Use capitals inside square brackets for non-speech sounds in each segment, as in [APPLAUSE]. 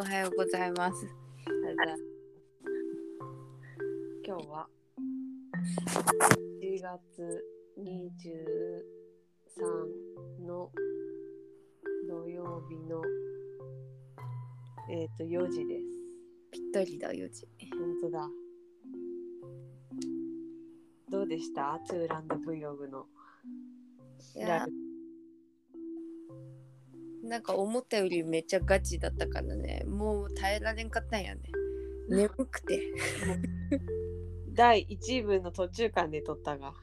おはようございます。今日は1月23の土曜日のえっ、と4時です。ぴったりだ、4時。本当だ。どうでしたトゥーランド Vlog のい。や、なんか思ったよりめっちゃガチだったからね、もう耐えられんかったんやね。眠くて。[LAUGHS] 第1部の途中間で撮ったが。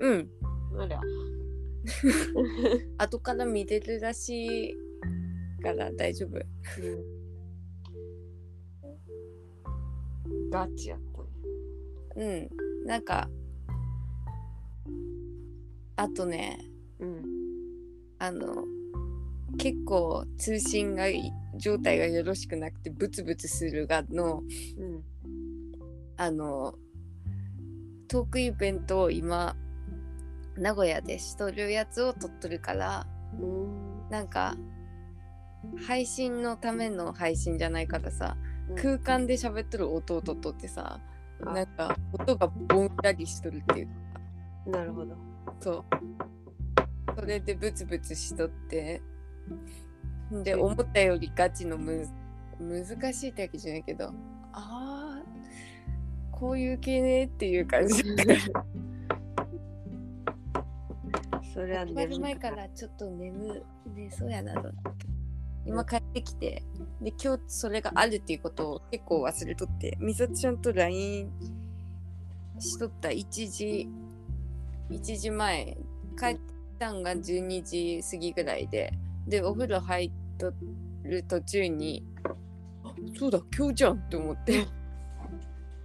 うん。あら。[LAUGHS] 後から見れるらしいから大丈夫。うん、ガチやったね。うん。なんか、あとね、うん。あの、結構通信がい状態がよろしくなくてブツブツするがのうん。あのトークイベントを今名古屋でしとるやつを撮っとるからうん。なんか配信のための配信じゃないからさうん空間で喋っとる音をとってさあなんか音がぼんやりしとるっていうかなるほど。そうそれでブツブツしとってでうん。思ったよりガチのむ難しいってわけじゃないけど。あー。こういう系ねっていう感じ。[LAUGHS] それは始まる前からちょっと眠寝そうやなと思って。今帰ってきてで今日それがあるっていうことを結構忘れとってみさちゃんと LINE しとった。1時1時前。帰ってきたんが12時過ぎぐらいででお風呂入っとる途中にあ。そうだ今日じゃんって思って。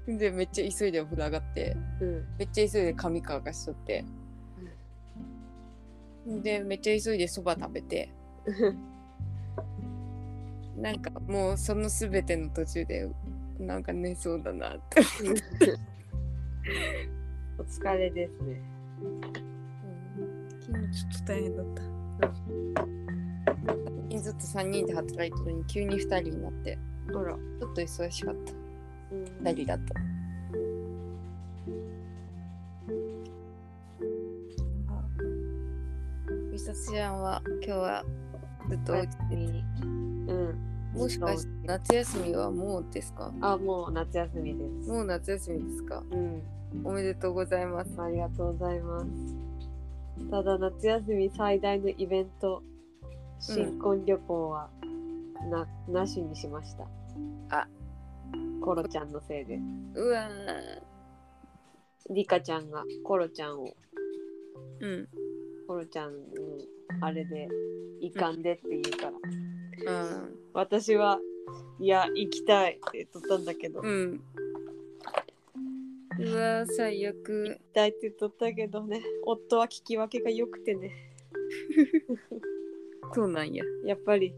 [LAUGHS] でめっちゃ急いでお風呂上がって。うん。めっちゃ急いで髪乾かしとって。でめっちゃ急いでそば食べて。[LAUGHS] なんかもうその全ての途中でなんか寝そうだなって、[LAUGHS] お疲れですね。昨日ちょっと大変だった。最近ずっと3人で働いてるのに急に2人になってあら。ちょっと忙しかったうん2人だとみさちゃんは今日はずっとお家でうん。もしかして夏休みはもうですか？あ、もう夏休みです。もう夏休みですか？うん。おめでとうございます。ありがとうございます。ただ夏休み最大のイベント、新婚旅行はな,、なしにしました。あ、コロちゃんのせいで。うわリカちゃんがコロちゃんを、ーうん。コロちゃんのあれで、いかんでって言うから。うん。私は、いや、行きたいって言っとったんだけど、行うん。うわー最悪き。たいって言っとったけどね、夫は聞き分けが良くてね。[LAUGHS] そうなんや。やっぱり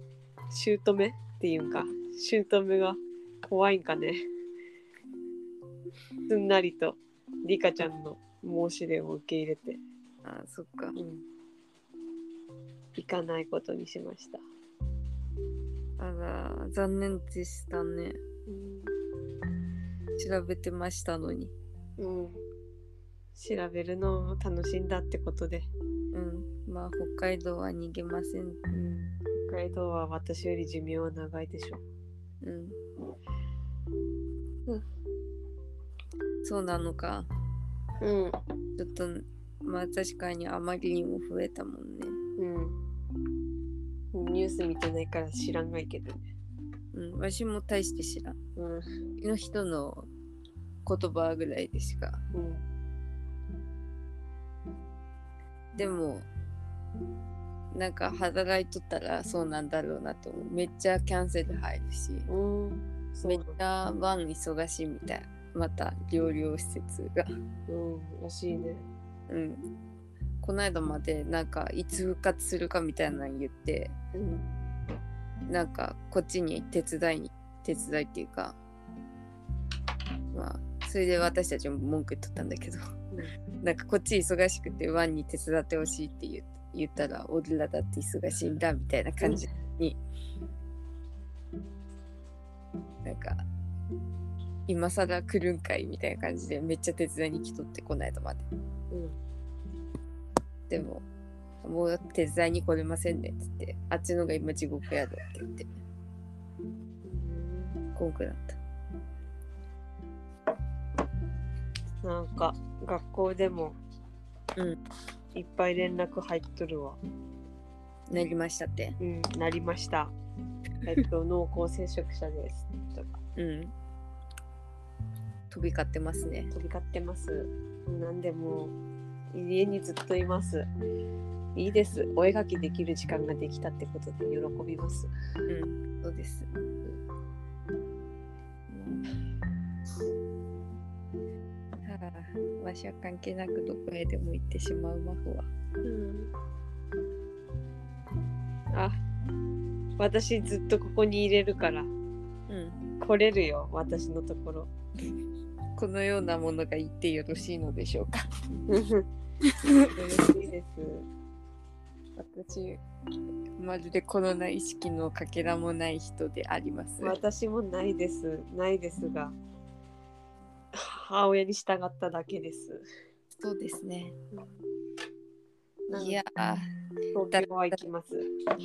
姑っていうんか姑が怖いんかねすんなりとリカちゃんの申し出を受け入れて、あそっか。うん、行かないことにしました、あら、残念でしたね。調べてましたのに。うんうん、調べるのを楽しんだってことで、うん。まあ、北海道は逃げません。うん、北海道は私より寿命は長いでしょうん。うんそうなのか。うんちょっと、まあ確かにあまりにも増えたもんね。うんニュース見てないから知らんないけどねうん。わしも大して知らん。うんの人の言葉ぐらいでしか。うんでも、なんか働いとったらそうなんだろうなと思う。めっちゃキャンセル入るし、めっちゃ晩忙しいみたい。また療養施設が。うんらしいねうん。この間までなんかいつ復活するかみたいなの言って、うんなんかこっちに手伝いに、手伝いっていうか、まあ、それで私たちも文句言っとったんだけど、なんかこっち忙しくてワンに手伝ってほしいって言言ったら俺らだって忙しいんだみたいな感じに。なんか今更来るんかいみたいな感じでめっちゃ手伝いに来とってこないとまで。うん。でももう手伝いに来れませんねっつってあっちのが今地獄やろって言ってこん。くなったなんか学校でも、うんいっぱい連絡入っとるわ。なりましたってうん、なりました。えっと、[LAUGHS] 濃厚接触者です。とかうん飛び交ってますね飛び交ってます。なんでもう家にずっといます。いいです。お絵描きできる時間ができたってことで喜びます。うんそうですわしは関係なくどこへでも行ってしまうマフはうん、あ、私ずっとここに入れるから。うん。来れるよ、私のところ。このようなものが言ってよろしいのでしょうか。嬉しいです。私まるでコロナ意識のかけらもない人であります。私もないです。ないですが、母親に従っただけです。そうですねいや東京は行きます。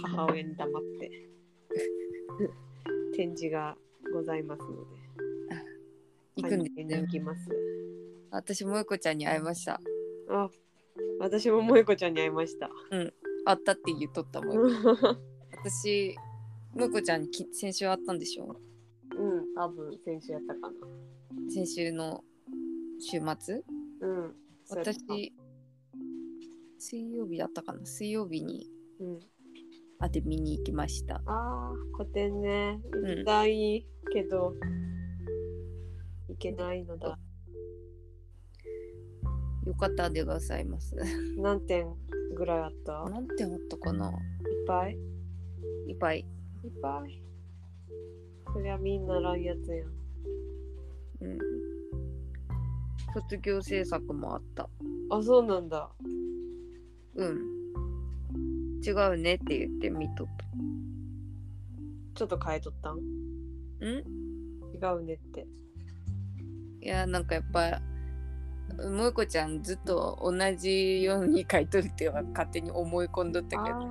母親に黙って。[LAUGHS] 展示がございますので。行くんで会に行きます。私もえこちゃんに会いましたあ、私も萌子ちゃんに会いました。会ったって言っとったもん [LAUGHS] 私もえこちゃんにき先週会ったんでしょ？うん、多分先週やったかな。先週の週末？うん。私水曜日だったかな？水曜日にうん。会って見に行きましたああ、個展ね。行きたいけど、行けないのだ。よかったでございます何点ぐらいあった？何点あったかな？いっぱい？いっぱいいっぱい。そりゃみんならんやつやん。うん。卒業制作もあった。あ、そうなんだ。うん。違うねって言って見とっちょっと変えとったん？たん？違うねって。いやなんかやっぱ萌子ちゃんずっと同じように書いとるっては勝手に思い込んどったけど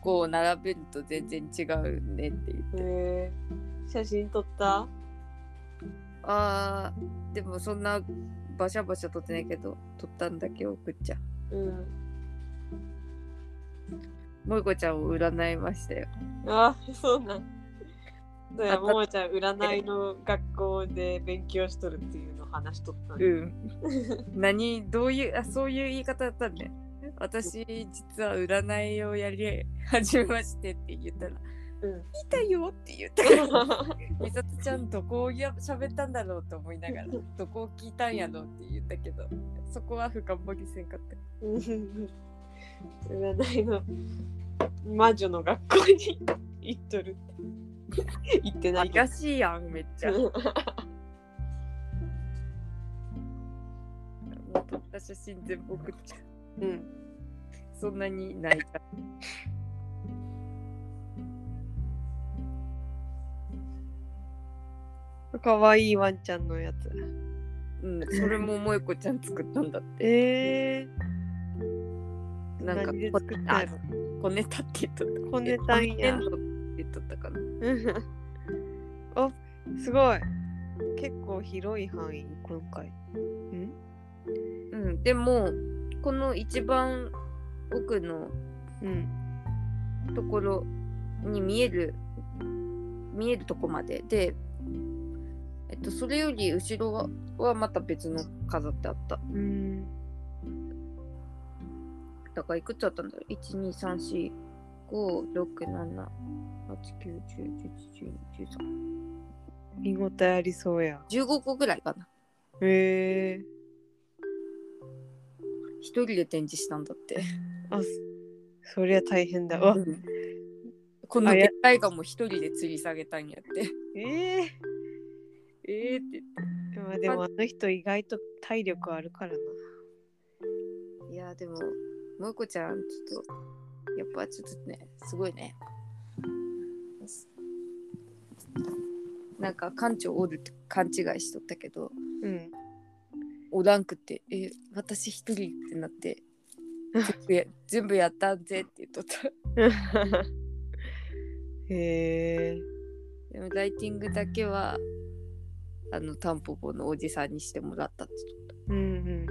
こう並べると全然違うねって言って。へえ写真撮った？あーでもそんなバシャバシャ撮ってないけど撮ったんだけ送っちゃう。うん。萌子ちゃんを占いましたよ。あ、そうなん。そうや、あももちゃん、占いの学校で勉強しとるっていうの話しとったんや。うん。何どういうあそういう言い方だったんね私実は占いをやり始めましてって言ったらうん。「見たよ」って言ったから [LAUGHS] [LAUGHS] 美里ちゃんどこをや喋ったんだろうと思いながらどこを聞いたんやろうって言ったけどそこは深掘りせんかった。占いの魔女の学校に行っとるって。行ってない怪しいやん。めっちゃ撮った写真全部送っちゃううん。そん。なにないかかわいいワンちゃんのやつ。うんそれも萌子ちゃん作ったんだって。えー、なんか何でこ作っ小ネタって言っとった。小ネタんやえ小ネタって言っとったかな。[LAUGHS] おすごい。結構広い範囲今回んうんでもこの一番奥のうん。ところに見える見えるとこまで。でえっとそれより後ろははまた別の飾ってあった。うん。だからいくつあったんだろう ?12345678910111213 見応えありそうや15個ぐらいかな。へえ。一人で展示したんだって。あそそりゃ大変だわ。うん。このあやでっかいがもう一人で吊り下げたんやって。えええーって言っまあでもあの人意外と体力あるからな。ていやでも萌子ちゃんちょっとやっぱちょっとねすごいね。なんか館長おるって勘違いしとったけどうんおらんくて「え私一人?」ってなって全部や全部やったんぜって言っとった。[LAUGHS] へえでもライティングだけはあのタンポポのおじさんにしてもらったってうんうん。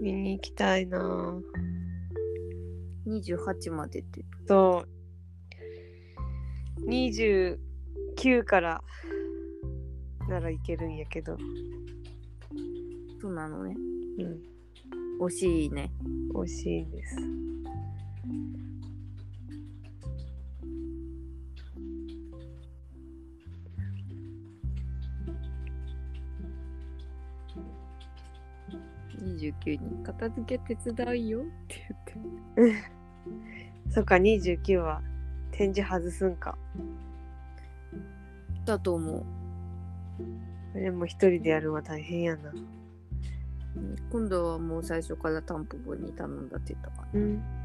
見に行きたいな。ぁた28までってそう。29からならいけるんやけど。そうなのね。うん。惜しいね。惜しいです29人。片付け手伝いよ。って言って。[LAUGHS] そっか29は展示外すんか。だと思う。でも一人でやるのは大変やな。うん。今度はもう最初からタンポポに頼んだって言ったから。うん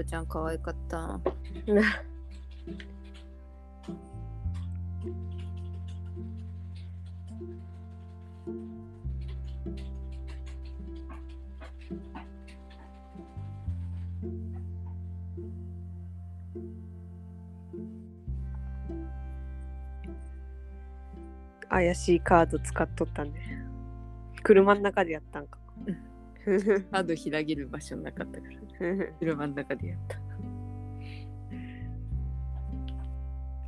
こちゃん可愛かった。怪しいカード使っとったね。車の中でやったんか。カード開ける場所なかったから [LAUGHS] 車の中でやった。[LAUGHS]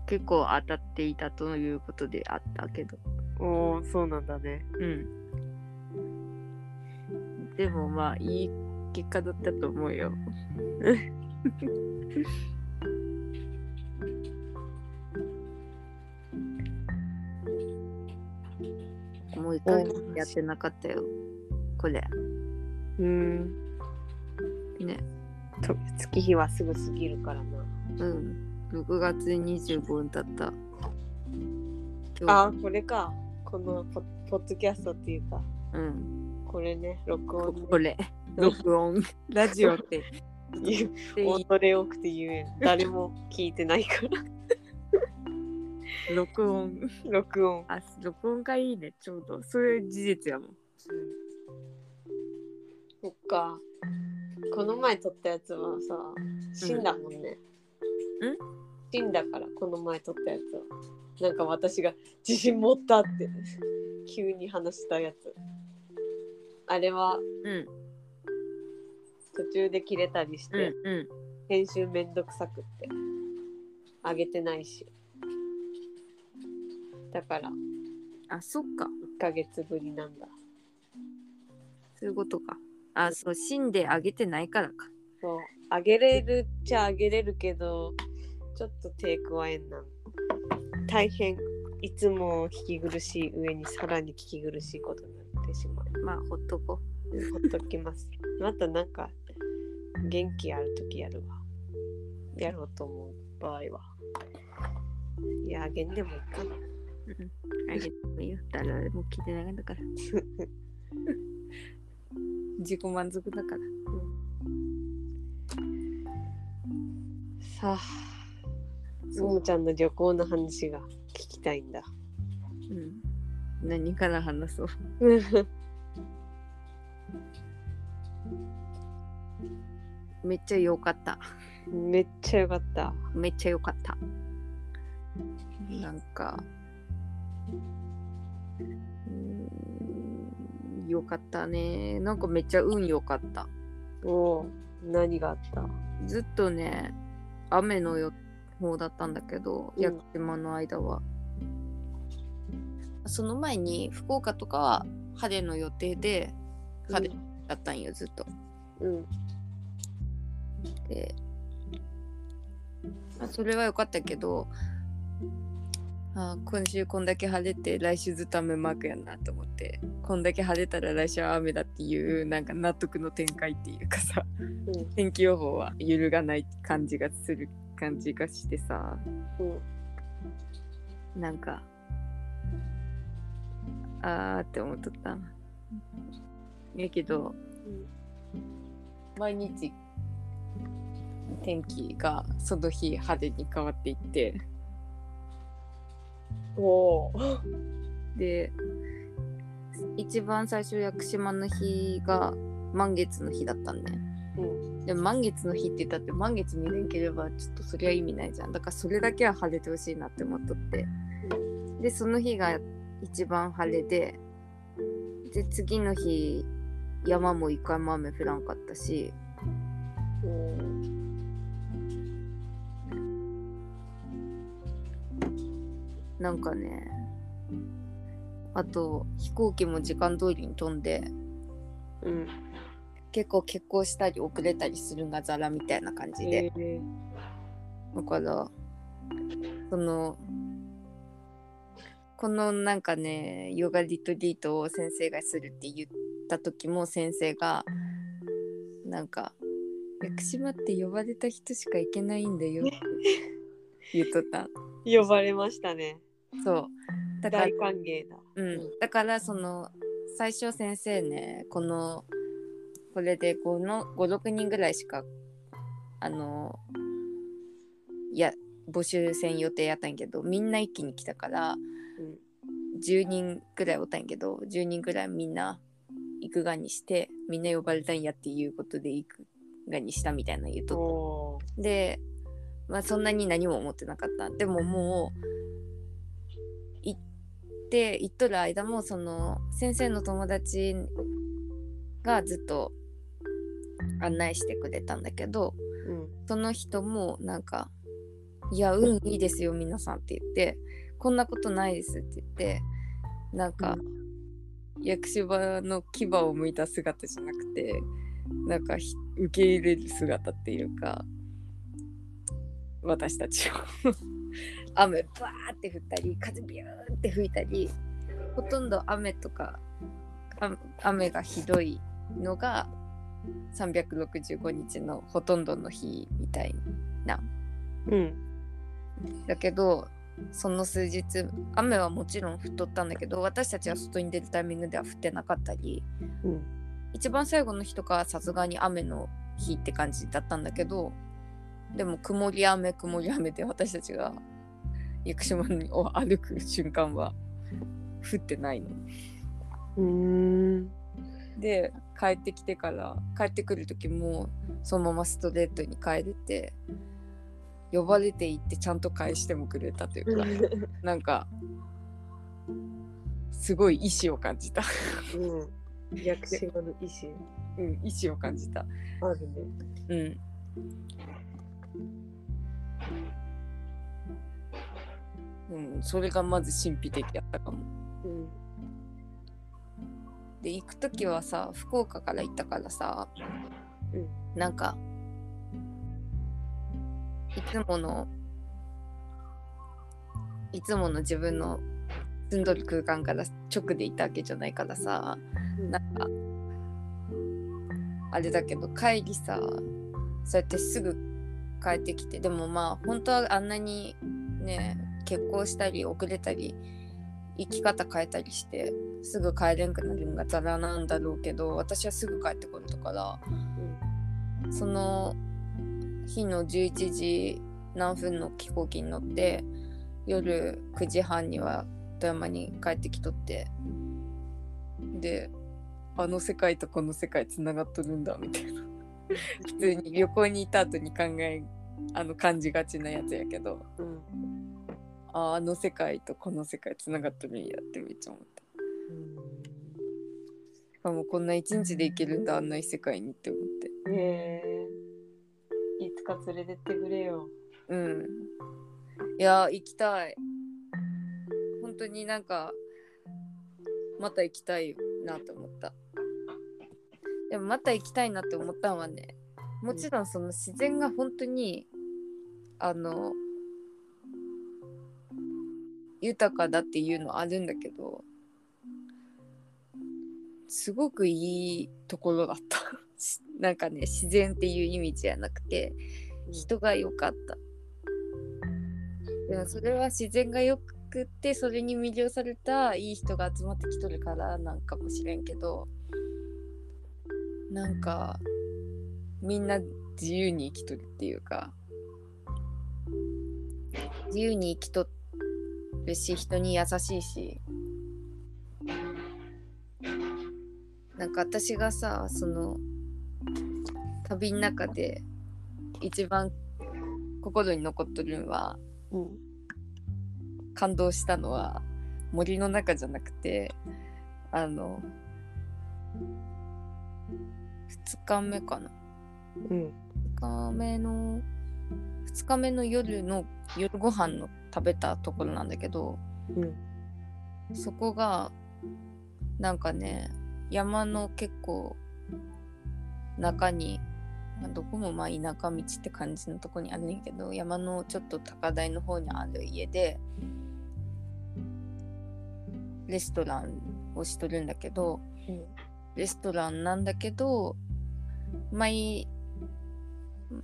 結構当たっていたということであったけど。おおそうなんだね。うん。でもまあいい結果だったと思うよ。[LAUGHS] もう一回やってなかったよ。これ。うんね。と月日はすぐ過ぎるからな。うん。6月25日だった。あこれか。このポポッドキャストっていうか。うん。これね録音ね。これ。録音。ラジオって。[LAUGHS] 言うでいい恐れ多くて言えん誰も聞いてないから。録音。録音。あ録音がいいね。ちょうど。そういう事実やもん。そっかこの前撮ったやつはさ死んだもんね、ん？死んだからこの前撮ったやつは。なんか私が自信持ったって急に話したやつ。あれはうん。途中で切れたりしうんて、うん。編集めんどくさくってあげてないし。だからあそっか。1ヶ月ぶりなんだ。そういうことかあそう死んであげてないからか。そう。あげれるっちゃあげれるけどちょっと手加えんな。大変。いつも聞き苦しい上にさらに聞き苦しいことになってしまう。まあほっとこ。ほっときます。またなんか元気ある時やるわ。やろうと思う場合は。いやあげんでもいいかな。う、うん、あげてもいいよ。誰も聞いてないんだから [LAUGHS] 自己満足だから。さあももちゃんの旅行の話が聞きたいんだう。ん何から話そう。めっちゃ良かっためっちゃよかっためっちゃ良かったなんかうーん良かったね。なんかめっちゃ運良かった。おお何があった？ずっとね雨の予報だったんだけどうん。屋久島の間は、その前に福岡とかは晴れの予定で晴れだったんよずっと。うん。で、まあ、それは良かったけどあー今週こんだけ晴れて来週ずっと雨マークやなと思ってこんだけ晴れたら来週は雨だっていうなんか納得の展開っていうかさうん。天気予報は揺るがない感じがする感じがしてさうん。なんかあーって思っとった。やけど毎日天気がその日晴れに変わっていっておお。[GASPS] で一番最初屋久島の日が満月の日だったんねうん。でも満月の日って言ったって満月見れんければちょっとそれは意味ないじゃんだからそれだけは晴れてほしいなって思っとってでその日が一番晴れでで次の日山も一回も雨降らんかったしうん。なんかねあと飛行機も時間通りに飛んでうん。結構欠航したり遅れたりするがザラみたいな感じで、えだからそのこのなんかねヨガリトリートを先生がするって言った時も先生がなんか「屋久島って呼ばれた人しか行けないんだよ」って言っとった [LAUGHS] 呼ばれましたね。そう。だから大歓迎だ。うん、だからその最初先生ねこのこれで56人ぐらいしかあのいや募集せん予定やったんやけどみんな一気に来たからうん。10人ぐらいおったんやけど10人ぐらいみんな行くがにしてみんな呼ばれたんやっていうことで行くがにしたみたいなの言うとで、まあ、そんなに何も思ってなかった。でももう行って行っとる間もその先生の友達がずっと案内してくれたんだけどうん。その人もなんか「いやうんいいですよ皆さん」って言って「こんなことないです」って言ってなんか、屋久島の牙を向いた姿じゃなくてなんかひ受け入れる姿っていうか私たちを雨バーって降ったり風ビューって吹いたりほとんど雨とかあ雨がひどいのが365日のほとんどの日みたいなうん。だけどその数日雨はもちろん降っとったんだけど私たちは外に出るタイミングでは降ってなかったりうん。一番最後の日とかはさすがに雨の日って感じだったんだけどでも曇り雨曇り雨で私たちが屋久島を歩く瞬間は降ってないの。うーん。で帰ってきてから帰ってくる時もそのままストレートに帰れて呼ばれていってちゃんと返してもくれたというか [LAUGHS] なんかすごい意志を感じた。うん。屋久島の意志うん、意志を感じた。あるね。うん。うん、それがまず神秘的やったかも。うん。で、行く時はさ、福岡から行ったからさ、うんなんか、いつもの、いつもの自分の住んどる空間から直でいたわけじゃないからさ、なんか、あれだけど帰りさそうやってすぐ帰ってきてでもまあ本当はあんなにね結婚したり遅れたり生き方変えたりしてすぐ帰れんくなるのがザラなんだろうけど私はすぐ帰ってこれたからその日の11時何分の飛行機に乗って夜9時半には富山に帰ってきとってであの世界とこの世界つながっとるんだみたいな [LAUGHS] 普通に旅行に行った後に考えあの感じがちなやつやけどうん。ああの世界とこの世界つながっとるんやってめっちゃ思った。しかもこんな一日で行けるんだあんな異世界にって思って。へえ。いつか連れてってくれよ。うん。いや行きたい。本当になんかまた行きたいなと思った。でもまた行きたいなって思ったのはねもちろんその自然が本当にあの豊かだっていうのはあるんだけどすごくいいところだった。[LAUGHS] なんかね自然っていう意味じゃなくて人が良かった。でもそれは自然がよくってそれに魅了されたいい人が集まってきとるからなんかもしれんけどなんかみんな自由に生きとるっていうか自由に生きとるし人に優しいし。なんか私がさその旅の中で一番心に残っとるんはうん。感動したのは森の中じゃなくてあの2日目かな。うん。2日目の2日目の夜の夜ご飯の食べたところなんだけどうんそこがなんかね山の結構中に、まどこもまあ田舎道って感じのとこにあるんやけど山のちょっと高台の方にある家でレストランをしとるんだけどうんレストランなんだけど毎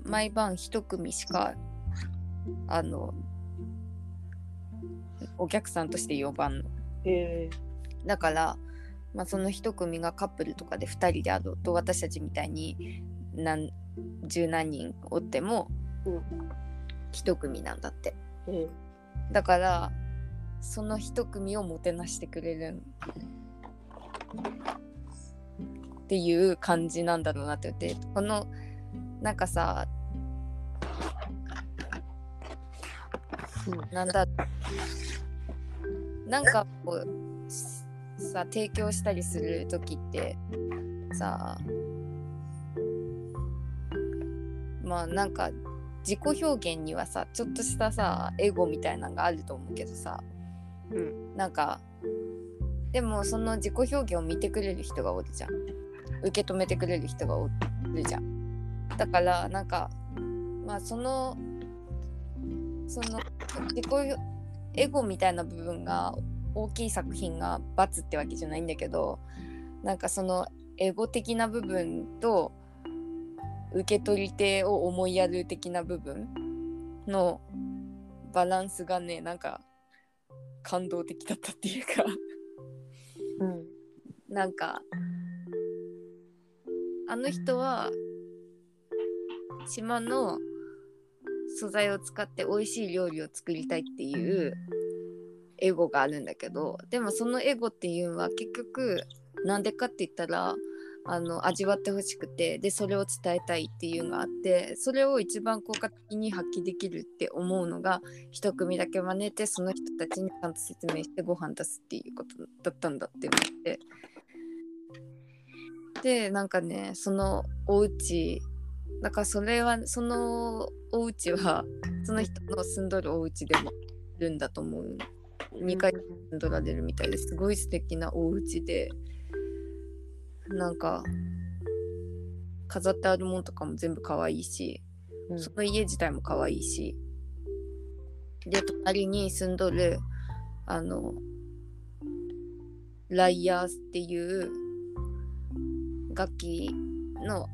毎晩一組しかあのお客さんとして呼ばんの。え。だから、まあ、その一組がカップルとかで2人であると私たちみたいに何十何人おってもうん。一組なんだって。ー、うんだからその一組をもてなしてくれるん。っていう感じなんだろうなって言って。このなんかさなんだなんかこうさ提供したりする時ってさまあなんか自己表現にはさちょっとしたさエゴみたいなのがあると思うけどさ、うん。なんかでもその自己表現を見てくれる人がおるじゃん。受け止めてくれる人がおるじゃん。だからなんかまあそのその自己エゴみたいな部分が大きい作品が罰ってわけじゃないんだけどなんかそのエゴ的な部分と受け取り手を思いやる的な部分のバランスがねなんか感動的だったっていうか。うん。なんかあの人は島の素材を使って美味しい料理を作りたいっていうエゴがあるんだけどでもそのエゴっていうのは結局なんでかって言ったらあの味わってほしくてでそれを伝えたいっていうのがあってそれを一番効果的に発揮できるって思うのが一組だけ真似てその人たちにちゃんと説明してご飯出すっていうことだったんだって思って。でなんかねそのお家だからそれはそのお家はその人の住んどるお家でもあるんだと思う。2階に住んどられるみたいですごい素敵なお家でなんか飾ってあるもんとかも全部可愛いしうん。その家自体も可愛いしで隣に住んどるあのライヤースっていう楽器の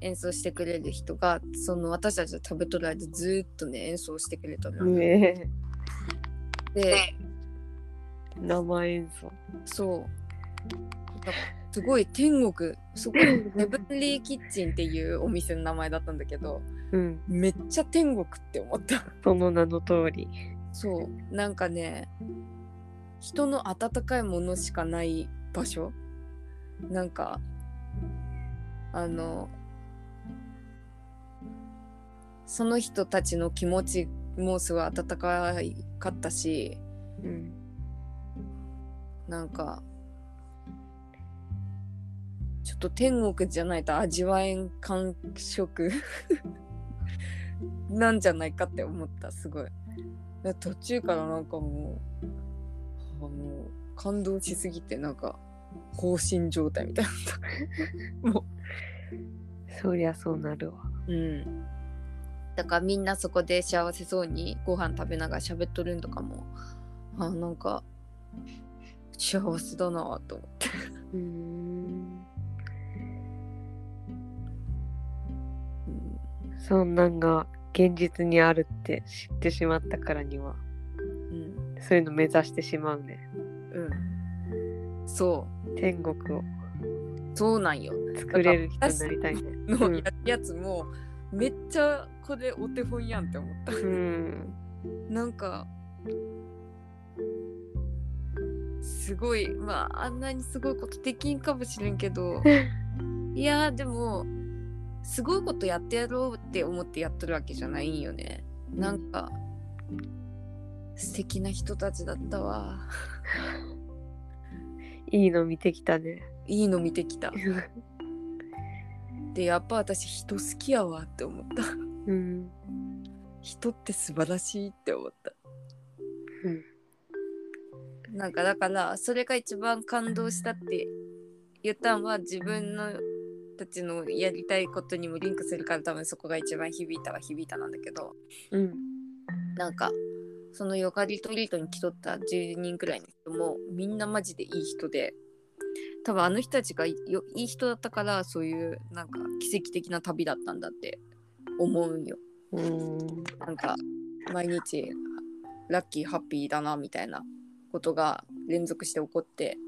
演奏してくれる人がその私たちが食べとる間ずーっとね演奏してくれたの、ねでえ生演奏。そう。すごい天国すごいヘブンリーキッチンっていうお店の名前だったんだけどうん。めっちゃ天国って思った。その名の通り。そう。なんかね人の温かいものしかない場所。なんかあのその人たちの気持ちもすごい温かかったしうん。なんかちょっと天国じゃないと味わえん感触 [LAUGHS] なんじゃないかって思ったすごい。で途中からなんかもうあもう感動しすぎてなんか放心状態みたいな。[LAUGHS] もそりゃそうなるわ。ううんだからみんなそこで幸せそうにご飯食べながら喋っとるんとかもあなんか幸せだなと思って。うーん。うんそんなんが現実にあるって知ってしまったからにはうん。そういうの目指してしまうね。うん。そ天国を。うそうなんよ。作れる人になりたいね。うん。のややつもめっちゃこれお手本やんって思った。うん。なんかすごいまああんなにすごいことできんかもしれんけど [LAUGHS] いやでもすごいことやってやろうって思ってやってるわけじゃないんよね。なんか素敵な人たちだったわ。[LAUGHS] いいの見てきたね。いいの見てきた [LAUGHS] でやっぱ私人好きやわって思った。うん。人って素晴らしいって思った。うん。なんかだからそれが一番感動したって言ったんは自分のたちのやりたいことにもリンクするから多分そこが一番響いたは響いたなんだけど。うん。なんかそのヨガリトリートに来とった10人くらいの人もみんなマジでいい人で多分あの人たちがいい人だったからそういうなんか奇跡的な旅だったんだって思うんよ。うんなんか毎日ラッキーハッピーだなみたいなことが連続して起こって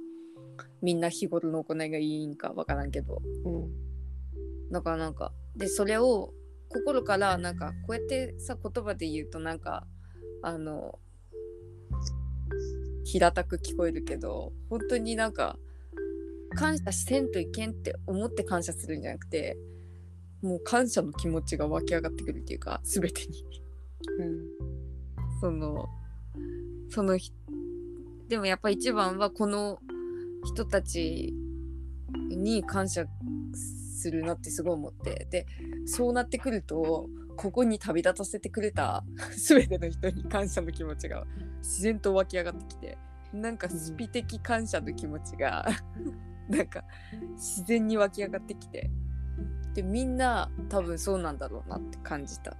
みんな日頃の行いがいいんかわからんけどうんだからなんかでそれを心からなんかこうやってさ言葉で言うとなんかあの平たく聞こえるけど本当になんか感謝せんといけんって思って感謝するんじゃなくてもう感謝の気持ちが湧き上がってくるっていうか全てに。うんそのそのひでもやっぱ一番はこの人たちに感謝するなってすごい思ってでそうなってくるとここに旅立たせてくれた [LAUGHS] 全ての人に感謝の気持ちが自然と湧き上がってきてなんかスピ的感謝の気持ちが [LAUGHS] なんか自然に湧き上がってきて。でみんな多分そうなんだろうなって感じた。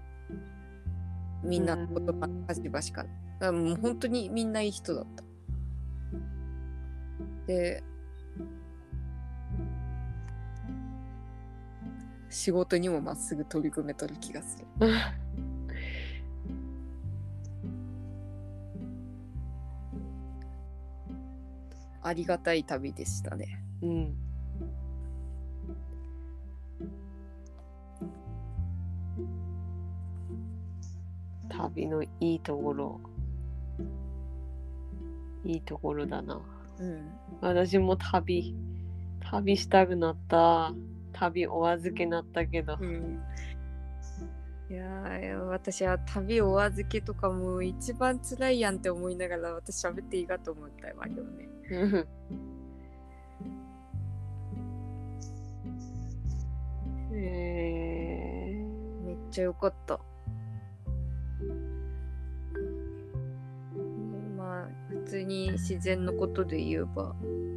みんなの言葉の端々か。らだからもう本当にみんないい人だった。で仕事にもまっすぐ取り組めとる気がする。[LAUGHS] ありがたい旅でしたねうん。旅のいいところ。いいところだな。うん。私も旅。旅したくなった。旅お預けなったけど。うん。いやー私は旅お預けとかも一番辛いやんって思いながら私喋っていいかと思ったわよね。うんえめっちゃ良かった。まあ普通に自然のことで言えば。うん。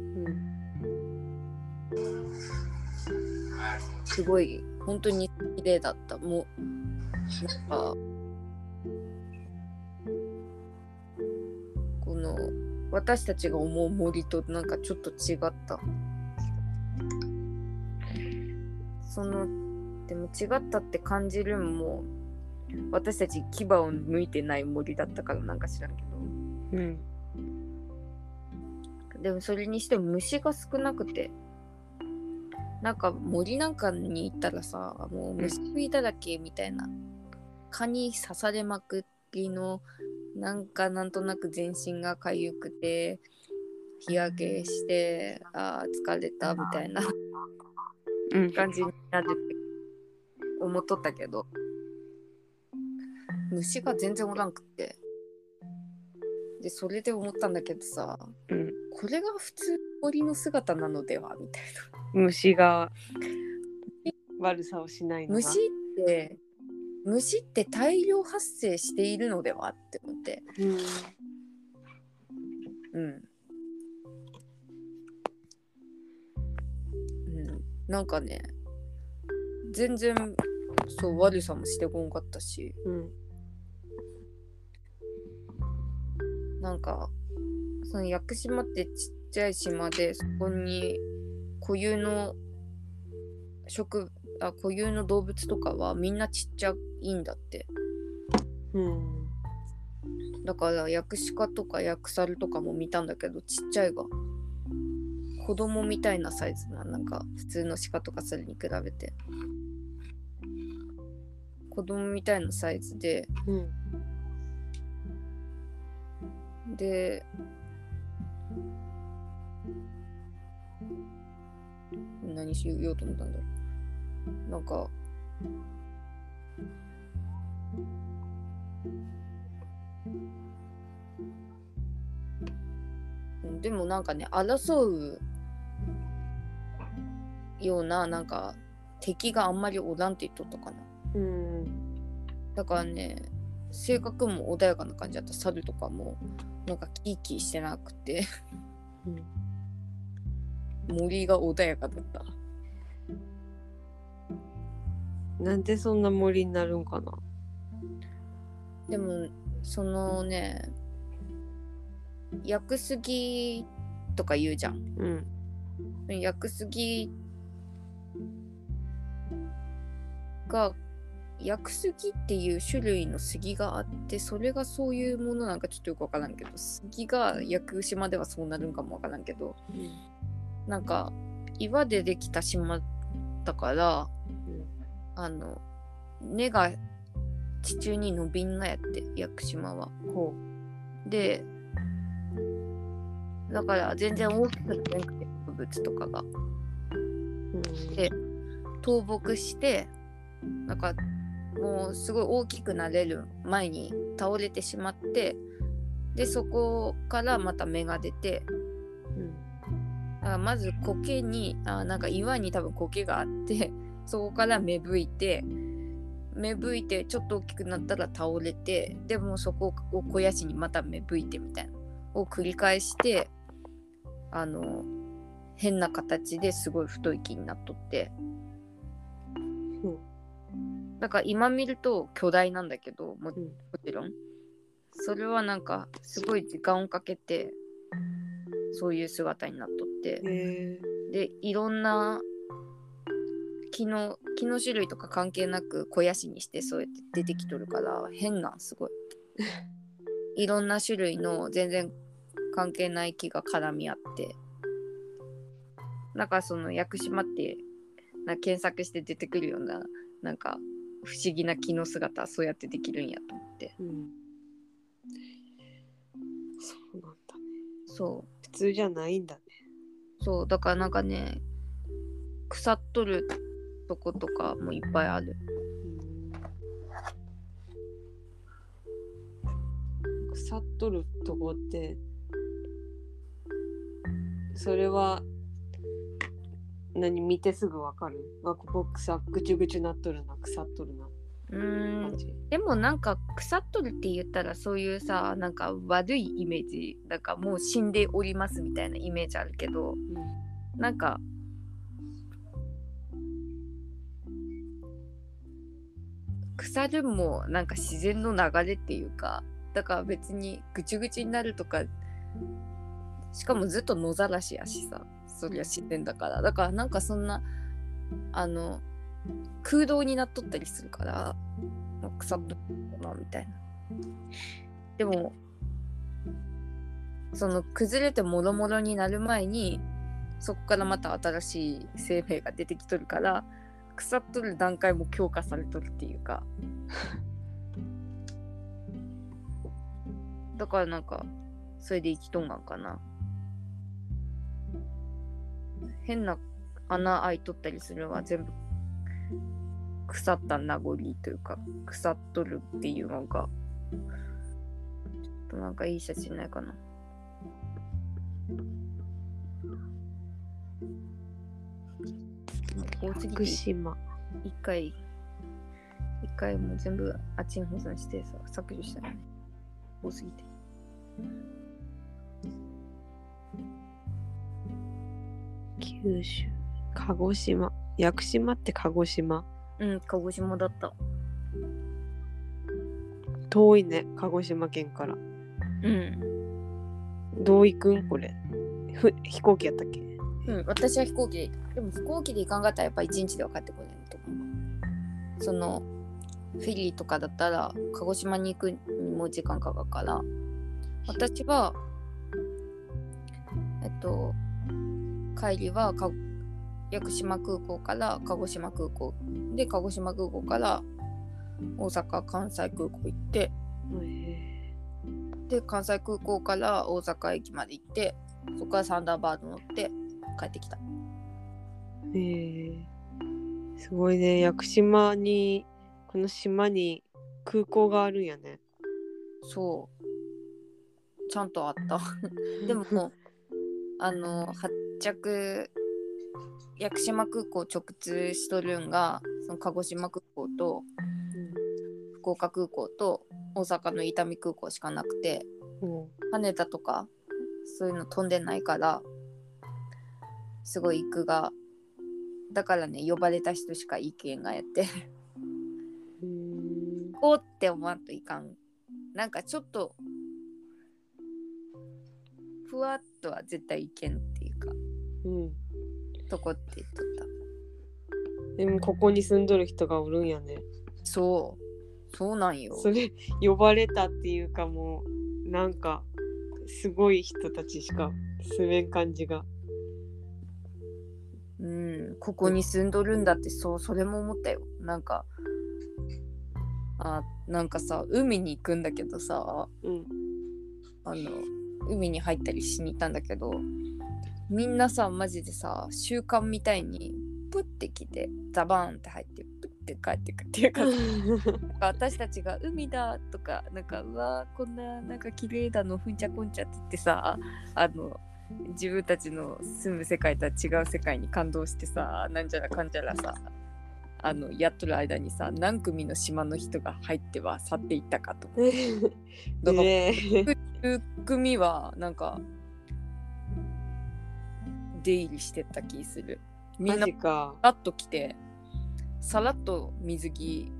すごい本当に綺麗だった。もうなんかこの私たちが思う森となんかちょっと違った。そのでも違ったって感じるのも私たち牙を向いてない森だったからなんか知らんけど。うん。でもそれにしても虫が少なくて。なんか森なんかに行ったらさもう虫食いだらけみたいな。蚊に刺されまくりのなんかなんとなく全身がかゆくて日焼けしてあー疲れたみたいなうん。感じになるって思っとったけど。虫が全然おらんくって。でそれで思ったんだけどさ。うん。これが普通森の姿なのではみたい虫が [LAUGHS] 悪さをしないの虫って虫って大量発生しているのではって思って。うん。うん、なんかね全然そう悪さもしてこんかったし。うん。なんかその屋久島ってちっちゃい島でそこに固有の植あ固有の動物とかはみんなちっちゃいんだって。うん。だからヤクシカとかヤクサルとかも見たんだけどちっちゃいが子供みたいなサイズななんか普通の鹿とかサルに比べて子供みたいなサイズでうん。で何しようと思ったんだろうなんかでもなんかね争うようななんか敵があんまりおらんって言っとったかなうん。だからね性格も穏やかな感じだった猿とかもなんかキーキーしてなくて森が穏やかだったなんでそんな森になるんかな。でもそのね屋久杉とか言うじゃんうん。屋久杉が屋久杉っていう種類の杉があってそれがそういうものなんかちょっとよくわからんけど杉が屋久島ではそうなるんかもわからんけどなんか岩でできた島だからあの根が地中に伸びんのやって屋久島は。ほでだから全然大きくなくて植物とかがう。うん。で倒木してなんかもうすごい大きくなれる前に倒れてしまってでそこからまた芽が出てうん。だからまず苔にあなんか岩に多分苔があって [LAUGHS] そこから芽吹いて芽吹いてちょっと大きくなったら倒れてでもそこを肥やしにまた芽吹いてみたいなを繰り返してあの変な形ですごい太い木になっとってだから今見ると巨大なんだけどもちろん。それはなんかすごい時間をかけてそういう姿になっとって。でいろんな木の木の種類とか関係なく肥やしにしてそうやって出てきとるから変なんすごい。[LAUGHS] いろんな種類の全然関係ない木が絡み合って。だからその屋久島ってな検索して出てくるようななんか不思議な木の姿はそうやってできるんやと思ってうん。そうなんだね。そ普通じゃないんだね。うそうだからなんかね腐っとるとことかもいっぱいあるうん。腐っとるとこって。それは。何見てすぐわかる？あここ草ぐちゅぐちゅなっとるな腐っとるな。うーんでもなんか腐っとるって言ったらそういうさなんか悪いイメージ。なんかもう死んでおりますみたいなイメージあるけどなんか腐るもなんか自然の流れっていうかだから別にぐちゅぐちゅになるとかしかもずっと野ざらしやしさそりゃ自然だから。だからなんかそんなあの空洞になっとったりするからまあ腐っとるなみたいな。でもその崩れてもろもろになる前にそこからまた新しい生命が出てきとるから腐っとる段階も強化されとるっていうか。[LAUGHS] だからなんかそれで生きとんがんかな変な穴開いとったりするのは全部腐った名残というか腐っとるっていうのがちょっとなんかいい写真ないかな。福島。一回一回もう全部あっちに保存してさ削除したよね。多すぎて九州。鹿児島。屋久島って鹿児島。うん鹿児島だった。遠いね鹿児島県から。うん。どう行くんこれ？ふ飛行機やったっけ？うん、私は飛行機。ででも飛行機で行かんかったらやっぱ一日では帰ってこないと思う。そのフェリーとかだったら鹿児島に行くにも時間かかるから。私はえっと帰りはか屋久島空港から鹿児島空港で鹿児島空港から大阪関西空港行ってへで関西空港から大阪駅まで行ってそこからサンダーバード乗って帰ってきた。えへえ。すごいね。屋久島にこの島に空港があるんやね。そう。ちゃんとあった。[LAUGHS] でももうあの発着屋久島空港直通しとるんがその鹿児島空港と福岡空港と大阪の伊丹空港しかなくてうん羽田とかそういうの飛んでないからすごい行くがだからね呼ばれた人しか行けんがやって。うん行こうって思わんといかん。なんかちょっとふわっとは絶対行けんってか。うん。とこって言っとった？でもここに住んどる人がおるんやね。そう。そうなんよ。それ呼ばれたっていうかもうなんかすごい人たちしか住めん感じが。うん。ここに住んどるんだってそうそれも思ったよ。なんかあなんかさ海に行くんだけどさうん。あの海に入ったりしに行ったんだけどみんなさマジでさ習慣みたいにプッて来てザバーンって入ってプッて帰ってくっていうか私たちが「海だ」とかなんか「うわーこんななんか綺麗だのふんちゃこんちゃ」って言ってさあの自分たちの住む世界とは違う世界に感動してさなんじゃらかんじゃらさあのやっとる間にさ何組の島の人が入っては去っていったかとか。だからね10組はなんか出入りしてった気する。みんなマジか。さらっと来てさらっと水着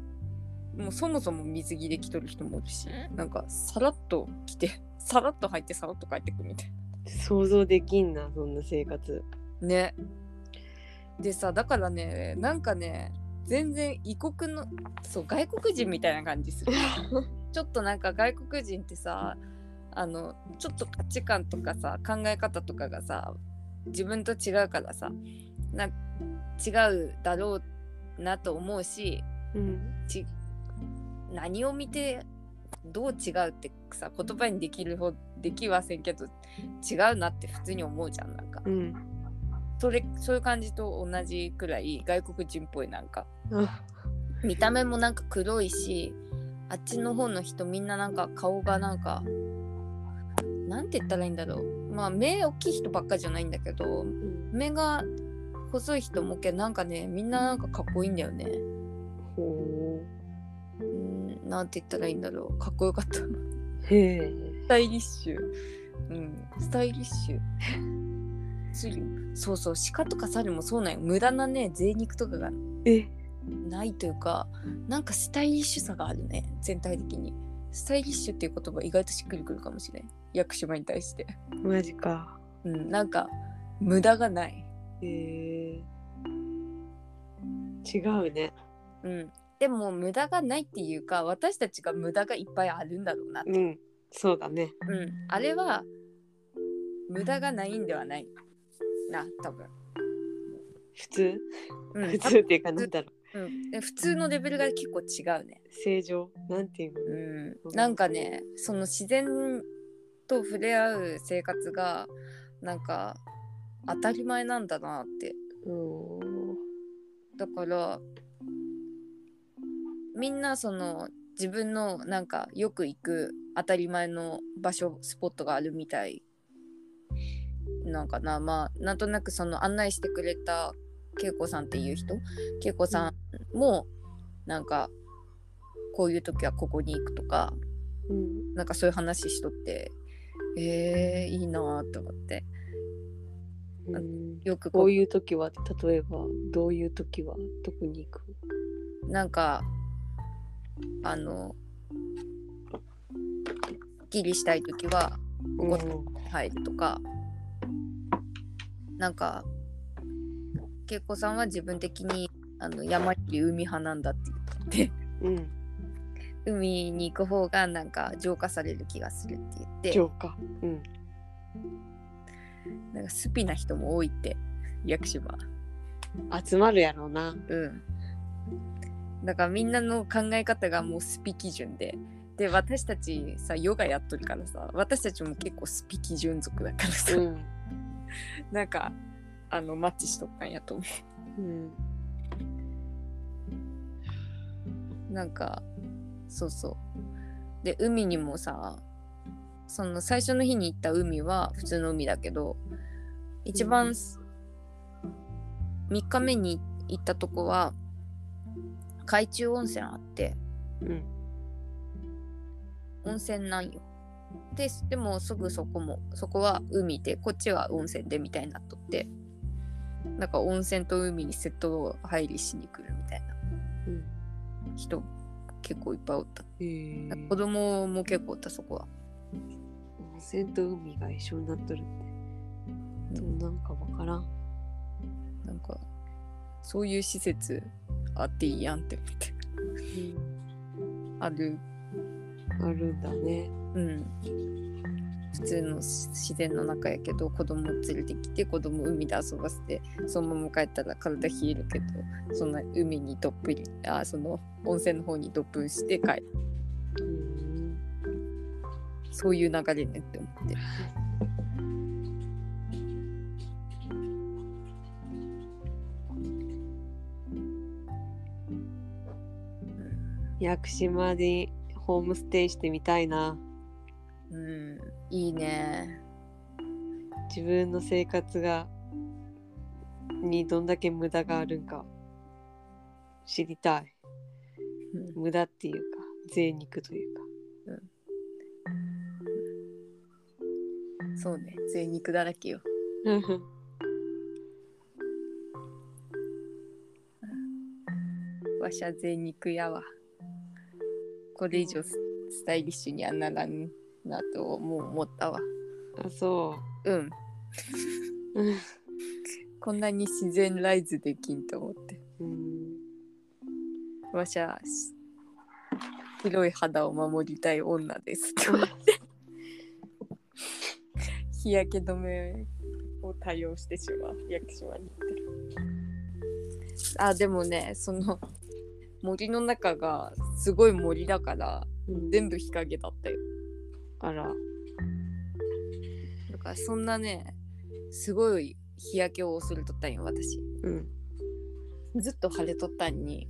もうそもそも水着で来とる人もおるしなんかさらっと来て [LAUGHS] さらっと入ってさらっと帰ってくみたい想像できんなそんな生活。なね。でさだからねなんかね全然異国のそう外国人みたいな感じする。[LAUGHS] ちょっとなんか外国人ってさあのちょっと価値観とかさ考え方とかがさ自分と違うからさな違うだろうなと思うしうん。ち何を見てどう違うってさ言葉にできるほできはせんけど違うなって普通に思うじゃんなんか。うん。それそういう感じと同じくらい外国人っぽいなんか。あ。見た目もなんか黒いしあっちの方の人みんななんか顔がなんかなんて言ったらいいんだろうまあ目大きい人ばっかじゃないんだけどうん。目が細い人もけなんかねみんななんかかっこいいんだよね。ほう。んなんて言ったらいいんだろう。かっこよかった。うへえ。スタイリッシュ。うん。スタイリッシュ。そうそう鹿とか猿もそうなんよ。無駄なね贅肉とかがえ。ないというかなんかスタイリッシュさがあるね。全体的に。スタイリッシュっていう言葉意外としっくりくるかもしれん屋久島に対して。マジか。うんなんか無駄がない。へえ違うね。うん。でも無駄がないっていうか私たちが無駄がいっぱいあるんだろうなって。うん。そうだね。うん。あれは無駄がないんではない。な多分、普通？うん、普通っていうかなんだろう。うん、で普通のレベルが結構違うね。正常？なんていうの？うん、なんかねその自然と触れ合う生活がなんか当たり前なんだなって。うん。だからみんなその自分のなんかよく行く当たり前の場所スポットがあるみたい。なんかなまあなんとなくその案内してくれた恵子さんっていう人？恵子さんもなんかこういう時はここに行くとかうん。なんかそういう話しとってえー、いいなーと思って。うん。よくこう。いう時は例えばどういう時はどこに行く？なんかあのすっきりしたい時はここうん入るとかなんか恵子さんは自分的にあの山より海派なんだって言って。うん海に行く方がなんか浄化される気がするって言って。浄化。うん。なんかスピな人も多いって屋久島。集まるやろうな。うん。だからみんなの考え方がもうスピ基準で。で私たちさヨガやっとるからさ私たちも結構スピ基準族だからさ、うん。なんかあのマッチしとったんやと思う。ん。うなんかそうそう。で海にもさその最初の日に行った海は普通の海だけど一番、うん3日目に行ったとこは海中温泉あってうん。温泉なんよ。ででもすぐそこもそこは海でこっちは温泉でみたいになっとってなんか温泉と海にセット入りしに来るみたいなうん。人結構いっぱいおった、へえ子供も結構おったそこは。温泉と海が一緒になっとるって。でもなんかわからん。なんかそういう施設あっていいやんって思って。ある。あるんだね。うん普通の自然の中やけど子供連れてきて子供海で遊ばせてそのまま帰ったら体冷えるけどそんな海にどっぷりあその温泉の方にどっぷんして帰る。うんそういう流れねって思って。屋久島でホームステイしてみたいな。うんいいね。自分の生活がにどんだけ無駄があるんか知りたい。うん。無駄っていうか贅肉というか。そうね。贅肉だらけよ。わしゃ贅肉やわ。これ以上ススタイリッシュにはならんなともう思ったわ。あそう。ん。ううん。こんなに自然ライズできんと思って。うん。わしゃし広い肌を守りたい女です。と思って日焼け止めを多用してしまう。屋久島に行ってる。あでもねその森の中がすごい森だからうん。全部日陰だったよ。あら。だからそんなねすごい日焼けをするとったんよ私。うん。ずっと晴れとったんに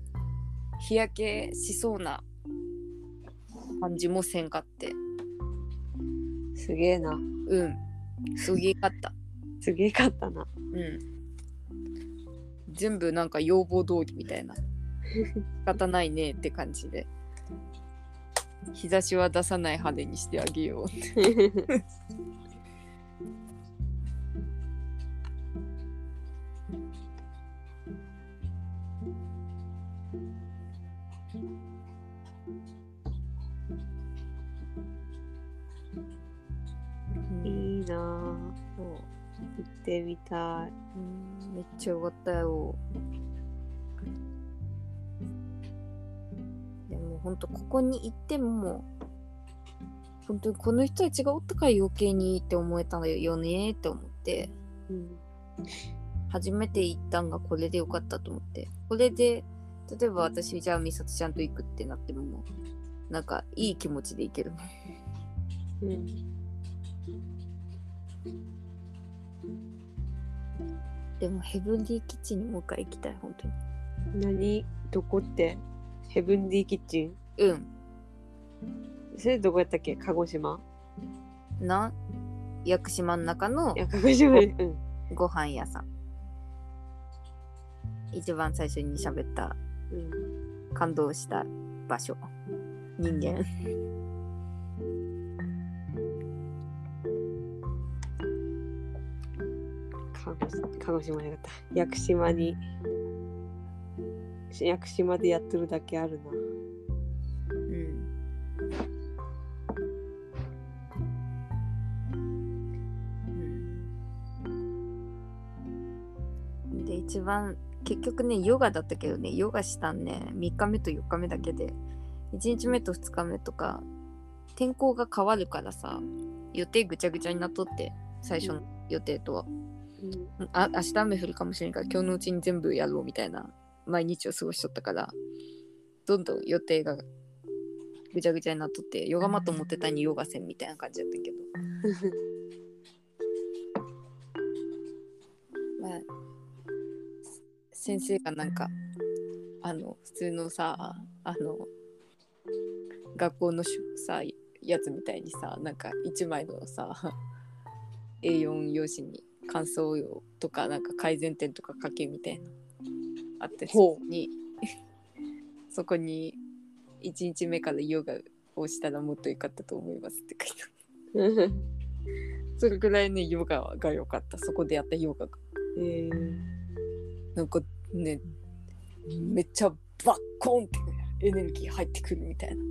日焼けしそうな感じもせんかって。すげえな。うん。すげえかった。すげえかったな。うん。全部なんか要望通りみたいな。[LAUGHS] 仕方ないねって感じで日差しは出さない派手にしてあげよう。っていいなぁ。そう行ってみたい。うん。めっちゃよかったよでもほんとここに行っても本当にこの人たちがおったから余計にって思えたのよねって思ってうん初めて行ったんがこれでよかったと思って。これで例えば私じゃあ美里ちゃんと行くってなってももうなんかいい気持ちで行ける。もんうん。でもヘブンディキッチンにもう一回行きたい本当に。何？どこって？ヘブンディキッチン？うん。それどこやったっけ？鹿児島？な？屋久島の中のいや鹿児島に。うん。ご飯屋さん。一番最初に喋ったうん。感動した場所。人間。鹿児鹿児島じゃなかった。屋久島に屋久島でやってるだけあるな。うん。うん。で一番結局ねヨガだったけどねヨガしたんね。3日目と4日目だけで。1日目と2日目とか天候が変わるからさ予定ぐちゃぐちゃになっとって最初の予定とは、うん。あ明日雨降るかもしれんから今日のうちに全部やろうみたいな毎日を過ごしとったからどんどん予定がぐちゃぐちゃになっとってヨガマット持ってたにヨガせんみたいな感じだったけど。[LAUGHS] まあ先生がなんかあの普通のさあの学校のしゅさやつみたいにさなんか1枚のさ A4 用紙に感想用とかなんか改善点とか書けみたいなあってほそこに [LAUGHS] そこに1日目からヨガをしたらもっと良かったと思いますって書いてある。[LAUGHS] それぐらいねヨガが良かった。そこでやったヨガが。えー、なんかねめっちゃバッコーンってエネルギー入ってくるみたいな。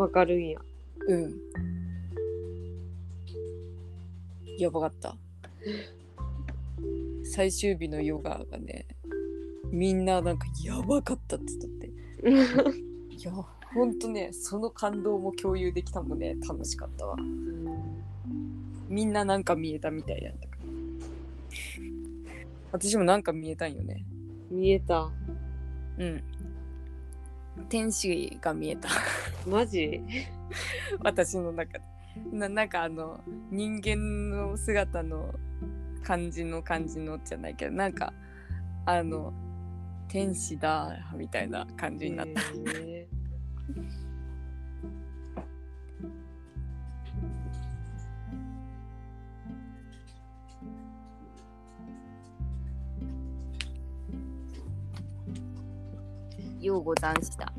わかるんや。うん。やばかった。最終日のヨガがねみんななんかやばかったって言っとって。いやほんとねその感動も共有できたのもね。楽しかったわ。みんななんか見えたみたいやったか。ら私もなんか見えたんよね。見えた。うん。天使が見えた。マジ？私の中で。ななんかあの人間の姿の感じの感じのじゃないけどなんかあの天使だみたいな感じになった、えようござんした。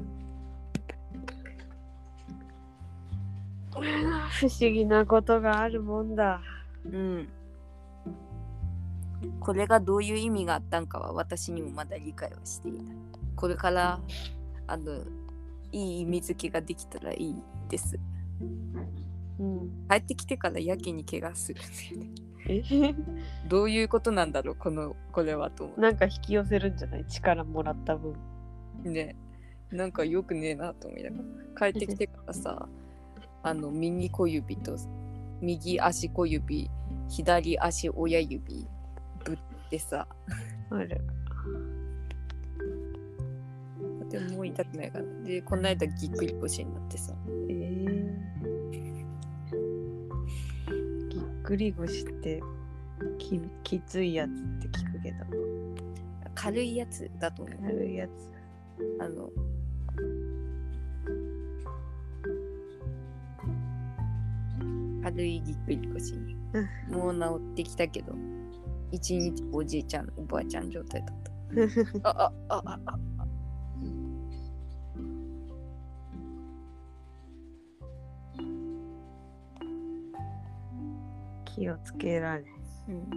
ー不思議なことがあるもんだ。うんこれがどういう意味があったんかは私にもまだ理解はしていない。これからあのいい意味付けができたらいいです。うん、帰ってきてからやけに怪我するんだよね。え？[LAUGHS] どういうことなんだろうこのこれはと思なんか引き寄せるんじゃない？力もらった分。うね。なんかよくねえなと思いながら。帰ってきてからさあの右小指と右足小指左足親指ぶってさ。あれ。でももう痛くないから。でこの間ぎっくり腰になってさ。えー、ぎっくり腰ってききついやつって聞くけど。軽いやつだと思う。軽いやつ。あの軽いぎっくり腰に。もう治ってきたけど一日おじいちゃんおばあちゃん状態だった。あああああ気をつけられ。うん。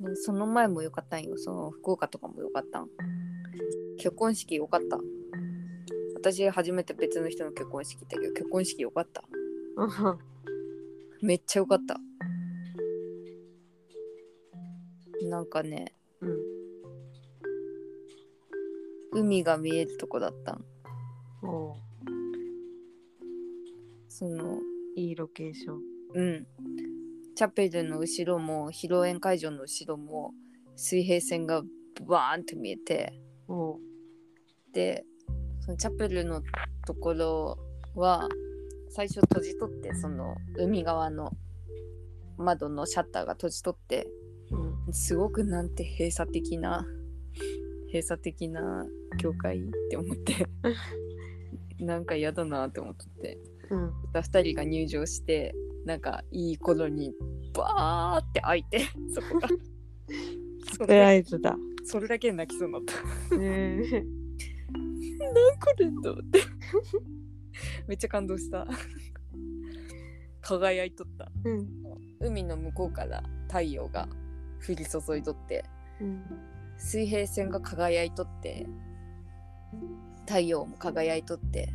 ねその前もよかったんよ。その福岡とかもよかったん。結婚式よかった。私初めて別の人の結婚式行ったけど結婚式よかっためっちゃよかった。なんかねうん海が見えるとこだったん。おう。そのいいロケーション。うん。チャペルの後ろも披露宴会場の後ろも水平線がバーンって見えて。でそのチャペルのところは最初閉じ取ってその海側の窓のシャッターが閉じ取ってうん。すごくなんて閉鎖的な閉鎖的な教会って思って [LAUGHS] なんか嫌だなって思って。うん。2人が入場してなんかいい頃にバーって開いて [LAUGHS] そこが。そサプれライズだ。それだけで泣きそうになった。ねえ。[LAUGHS] 何これと思ってめっちゃ感動した。輝いとった。うん。海の向こうから太陽が降り注いとってうん。水平線が輝いとって太陽も輝いとって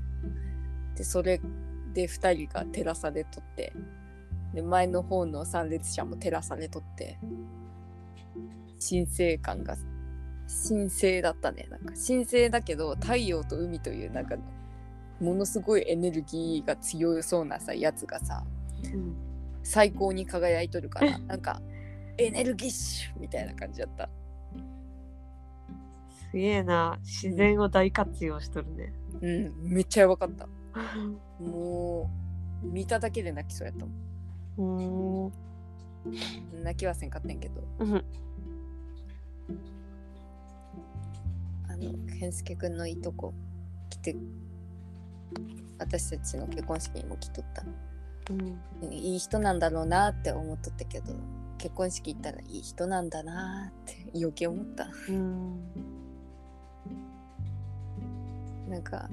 でそれで2人が照らされとってで前の方の参列者も照らされとって神聖感が神聖だったね。なんか神聖だけど太陽と海というなんかものすごいエネルギーが強そうなさやつがさうん最高に輝いとるからなんかエネルギッシュみたいな感じだった。すげえな。自然を大活用しとるね。うん。めっちゃやばかった。もう見ただけで泣きそうやったもん。うーん。泣きはせんかったんやけど。うん。あの健介くんのいとこ来て私たちの結婚式にも来とった。うん。いい人なんだろうなって思っとったけど結婚式行ったらいい人なんだなって余計思った。うん。なんか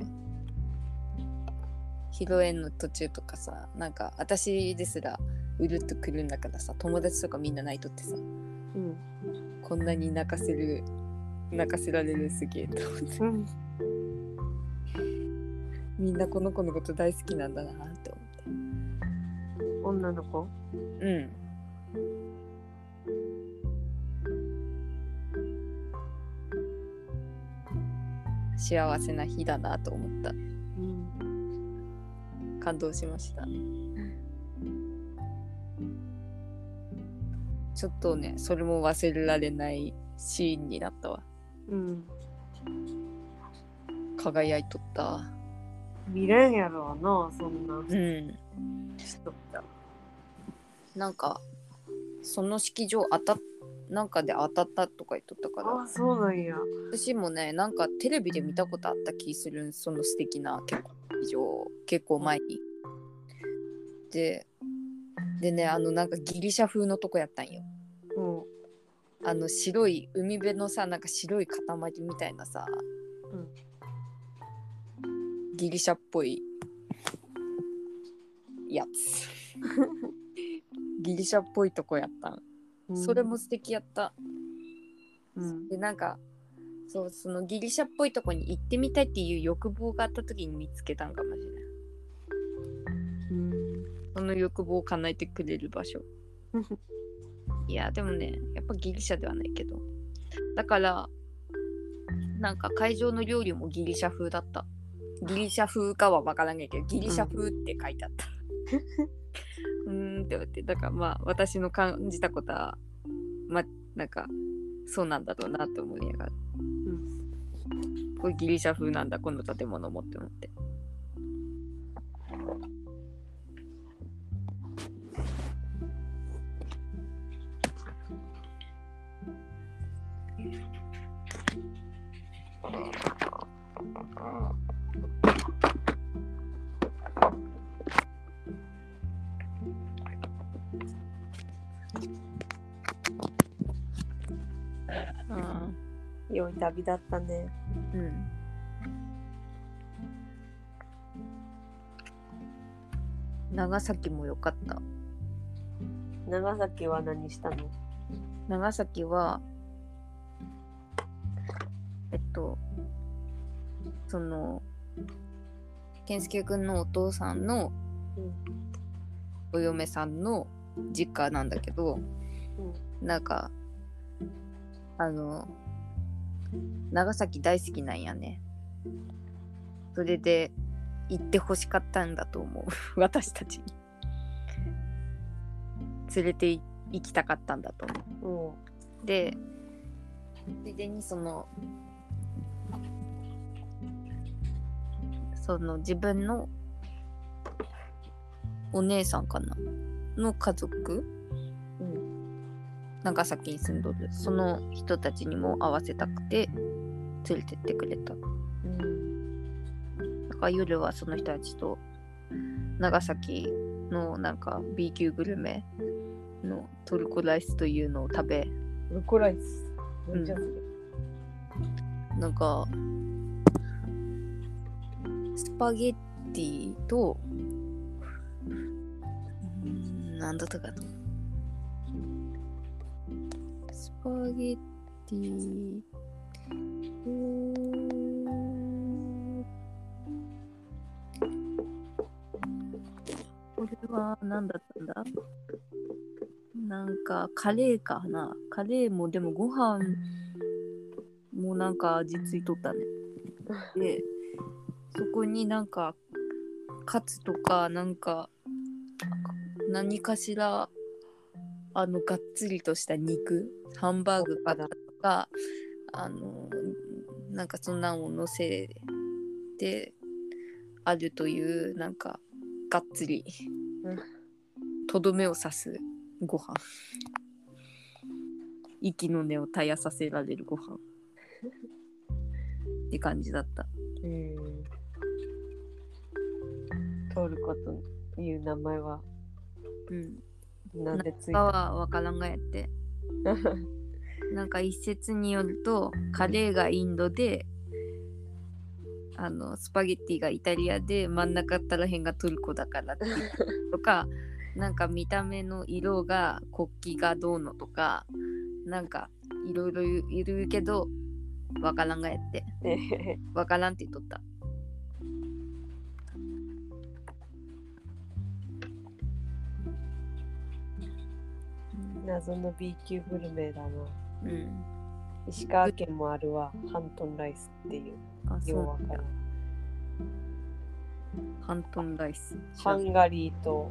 披露宴の途中とかさなんか私ですらうるっとくるんだからさ友達とかみんな泣いとってさうん。こんなに泣かせる泣かせられるすげえと思って。うんみんなこの子のこと大好きなんだなって思って。女の子？うん。幸せな日だなと思った。うん。感動しました。ちょっとねそれも忘れられないシーンになったわ。うん。輝いとった見れんやろうなそんな。うん。人なんかその式場当たっなんかで当たったとか言っとったから。あそうなんや。私もねなんかテレビで見たことあった気するんその素敵な結婚式場結構前に。ででねあのなんかギリシャ風のとこやったんよ。うん。あの白い海辺のさなんか白い塊みたいなさ、ギリシャっぽい。やつ。ギリシャっぽいとこやった。ん、うん。それも素敵やった。うん。でなんかそうそのギリシャっぽいとこに行ってみたいっていう欲望があった時に見つけたんかもしれないうん。その欲望を叶えてくれる場所。[LAUGHS] いやでもねやっぱギリシャではないけど。だからなんか会場の料理もギリシャ風だったギリシャ風かは分からないけどギリシャ風って書いてあった、[LAUGHS] うーんって思ってだからまあ私の感じたことはまあなんかそうなんだろうなって思いながら。うん。これギリシャ風なんだこの建物もって思って。う良い旅だったね。うん。長崎も良かった。長崎は何したの？長崎はえっとその健介くんのお父さんのお嫁さんの実家なんだけど、なんかあの長崎大好きなんやね。それで行ってほしかったんだと思う。[LAUGHS] 私たちに。連れて行きたかったんだと思う。うん。でついでにそのその自分のお姉さんかな？の家族うん長崎に住んどるその人たちにも会わせたくて連れてってくれた。うん。だから夜はその人たちと長崎のなんか B 級グルメのトルコライスというのを食べ。ルコライス。うん。なんかスパゲッティとうんなんだったかなパゲティこれは何だったんだ？なんかカレーかなカレーもでもご飯もなんか味ついとったね。で、そこになんか、カツとか、なんか、何かしら、あの、がっつりとした肉、ハンバーグかとか、あの、なんかそんなんを乗せてあるという、なんか、がっつりうん、とどめを刺すご飯。息の根を絶やさせられるご飯。って感じだった。うん。トルコという名前はうん。なんでついかたはわからんがやって。[LAUGHS] なんか一説によるとカレーがインドであのスパゲッティがイタリアで真ん中ったらへんがトルコだからってとかなんか見た目の色が国旗がどうのとかなんかいろいろいるけどわからんがやってねわからんって言っとった。謎の B 級グルメだな。うん。石川県もあるわ。ハントンライスっていう。あ、ようそうわか。ハントンライス。ハンガリーと、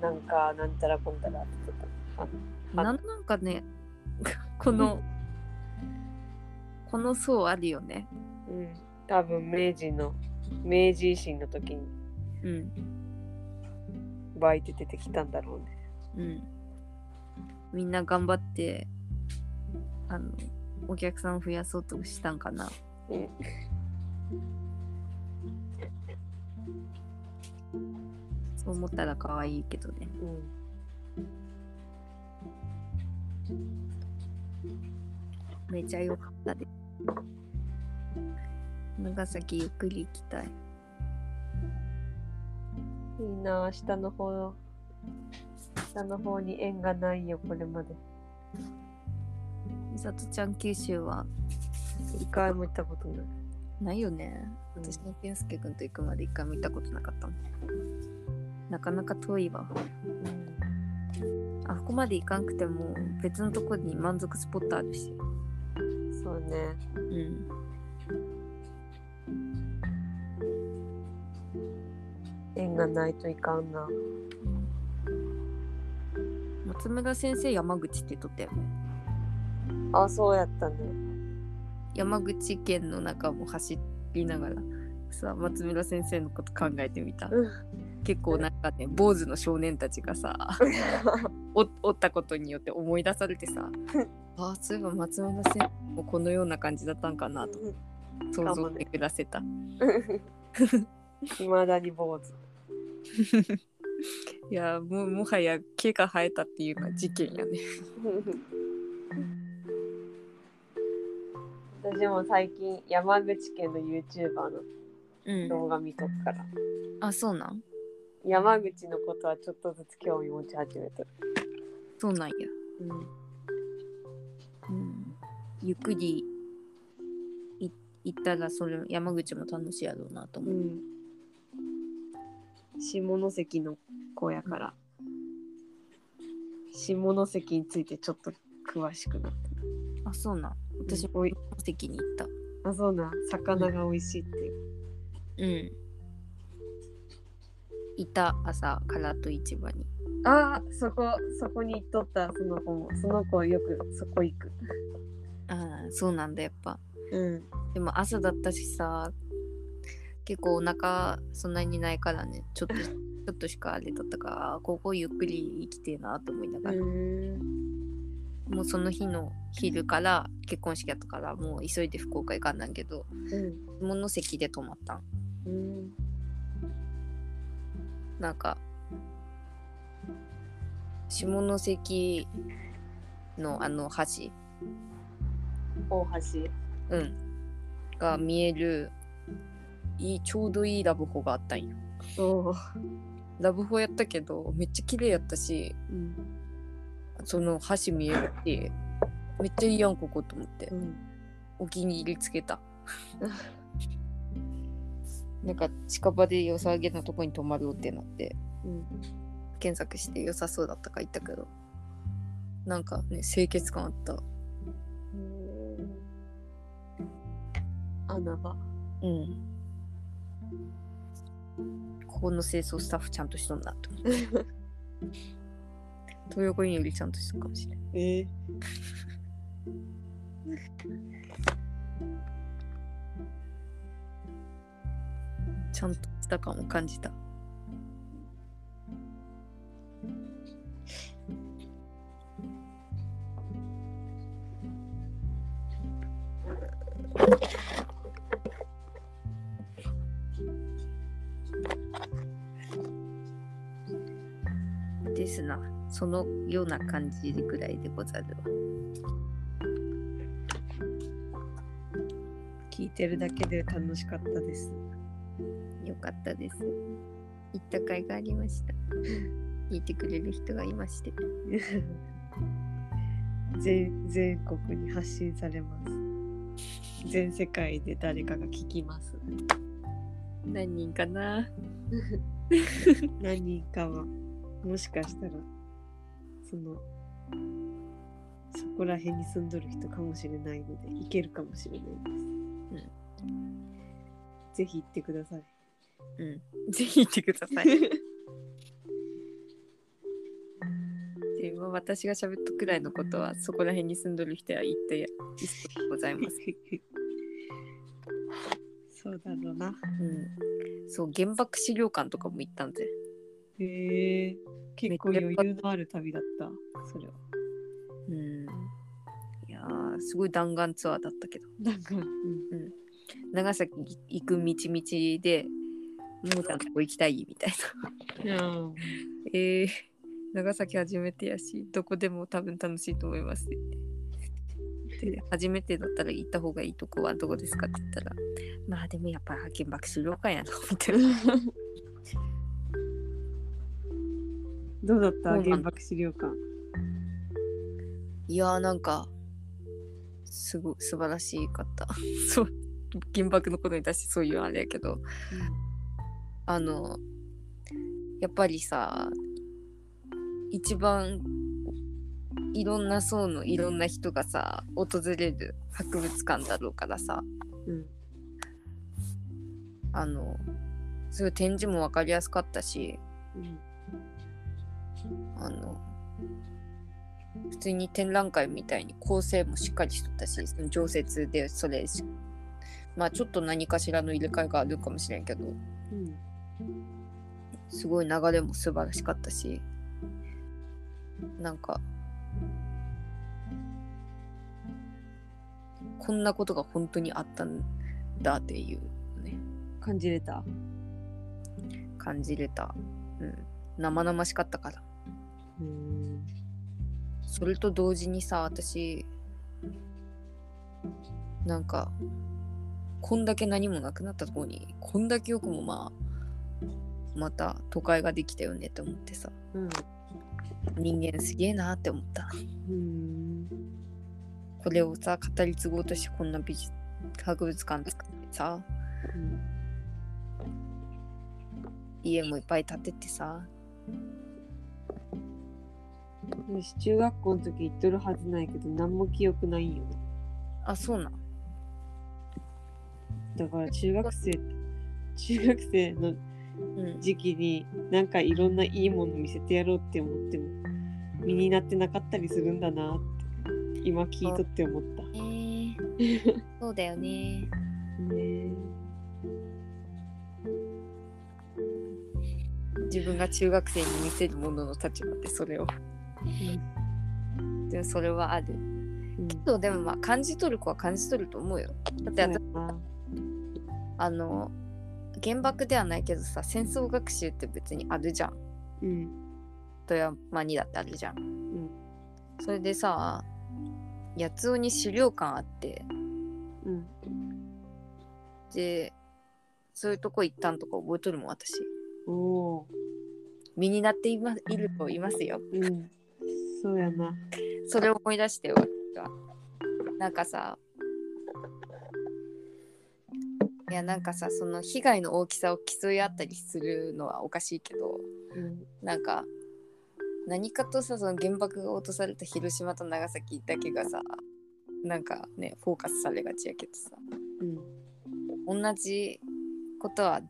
なんか、なんたらこんたらって言ってた。はなんなんかね、この、この層あるよね。うん。多分明治の、明治維新の時にうん。湧いて出てきたんだろうね。うん。みんな頑張って、あの、お客さん増やそうとしたんかな。うん。そう思ったら可愛いけどね。うん。めちゃ良かったで。長崎ゆっくり行きたい。いいなあ下の方、下の方に縁がないよ、これまで。みさとちゃん九州は？一回も行ったことない。ないよね。うん私も健介くんと行くまで一回も行ったことなかったもん。なかなか遠いわ。あそこまで行かんくても別のとこに満足スポットあるし。そうね。うん。縁がないといかんな。松村先生山口って言っとったよね。あ、そうやったね。山口県の中も走りながらさ松村先生のこと考えてみた。うん結構なんかね坊主の少年たちがさおおったことによって思い出されてさあそういえば松村先生もこのような感じだったんかなと想像でくらせた。いま [LAUGHS] だに坊主。いやもうもはや毛が生えたっていうのは事件やね。[LAUGHS] 私も最近山口県の YouTuber のうん。動画見とくから、あそうなん？山口のことはちょっとずつ興味持ち始めてる。そうなんや。うんうん。ゆっくりい行ったらそれ山口も楽しいやろうなと思う。うん、下関の子やから、下関についてちょっと詳しくなっあそうなん。私もおい席に行った。た。あ、そうなん。魚が美味しいっていう。うん。いた朝からと市場に。ああ、そこ、そこに行っとった、その子も。その子よくそこ行く。ああそうなんだやっぱ。うん。でも朝だったしさ結構お腹そんなにないからねちょっと [LAUGHS] ちょっとしかあれだったからあここゆっくり生きてえなと思いながら、ん。もうその日の昼から結婚式やったからもう急いで福岡行かんなんけどうん。下関で泊まったんうん。なんか下関のあの橋大橋。うんが見えるいいちょうどいいラブホがあったんよ。ラブホやったけどめっちゃ綺麗やったし、うん、その箸見えるしめっちゃいいやんここと思って、うん、お気に入りつけた。[LAUGHS] なんか近場で良さげなとこに泊まるってなって、うん、検索して良さそうだったか言ったけど。なんかね清潔感あった。穴場。うん。ここの清掃スタッフちゃんとしとんなと思って。[LAUGHS] 東横インよりちゃんとしたかもしれない。えー、ちゃんとした感を感じた。ですな。そのような感じぐらいでござるわ。聞いてるだけで楽しかったです。よかったです。行った甲斐がありました。聞いてくれる人がいまして。[LAUGHS] 全全国に発信されます。全世界で誰かが聞きます。何人かな [LAUGHS] 何人かはもしかしたらそのそこら辺に住んどる人かもしれないので行けるかもしれないです。ぜひ行ってください。うん。ぜひ行ってください。[LAUGHS] でまあ私が喋ったくらいのことはそこら辺に住んどる人は言っていいそうでございます。[LAUGHS] そうだろうな。うん。そう、原爆資料館とかも行ったんぜ。へえ結構余裕のある旅だった。それは。うん。いやー、すごい弾丸ツアーだったけど。なんか、うん、長崎行く道々で、ももちゃんとこ行きたいみたいな。あ [LAUGHS] えー、長崎初めてやし、どこでも多分楽しいと思います。で初めてだったら行った方がいいとこはどこですかって言ったら、まあでもやっぱ原爆資料館やな、みたいな。どうだった？原爆資料館。いやーなんか、すごい素晴らしかった。[LAUGHS] そう、原爆のことに対してそういうあれやけど、あの、やっぱりさ、一番いろんな層のいろんな人がさ、訪れる博物館だろうからさ、うん。あの、そういう展示も分かりやすかったし、うん。あの、普通に展覧会みたいに構成もしっかりしとったし、その常設でそれし、まあちょっと何かしらの入れ替えがあるかもしれんけど、うん。すごい流れも素晴らしかったし、なんか、こんなことが本当にあったんだっていうね、感じれた。感じれた。うん。生々しかったから。うん。それと同時にさ、私、なんか、こんだけ何もなくなったところに、こんだけよくもまあ、また都会ができたよねって思ってさ、うん。人間すげえなって思った。うん。これをさ、語り継ごうとしてこんな美術博物館作ってさ、家もいっぱい建ててさ、私中学校の時行っとるはずないけど何も記憶ないんよあ、そうなん。だから中学生 [LAUGHS] 中学生のうん。時期になんかいろんないいもの見せてやろうって思っても身になってなかったりするんだなって今聞いとって思ったえー、[LAUGHS] そうだよね。ね自分が中学生に見せるものの立場でそれを。でもそれはある。うんそうでもまあ感じ取る子は感じ取ると思うよ。だって私あの原爆ではないけどさ戦争学習って別にあるじゃん。うん富山にだってあるじゃん。んそれでさ八尾に資料館あってうんでそういうとこ行ったんとか覚えとるもん私。おお身になってい,、ま、いるといますよ。ーうんそうやな。それを思い出して私が。なんかさいやなんかさその被害の大きさを競い合ったりするのはおかしいけどうんなんか何かとさその原爆が落とされた広島と長崎だけがさなんかねフォーカスされがちやけどさうん同じことは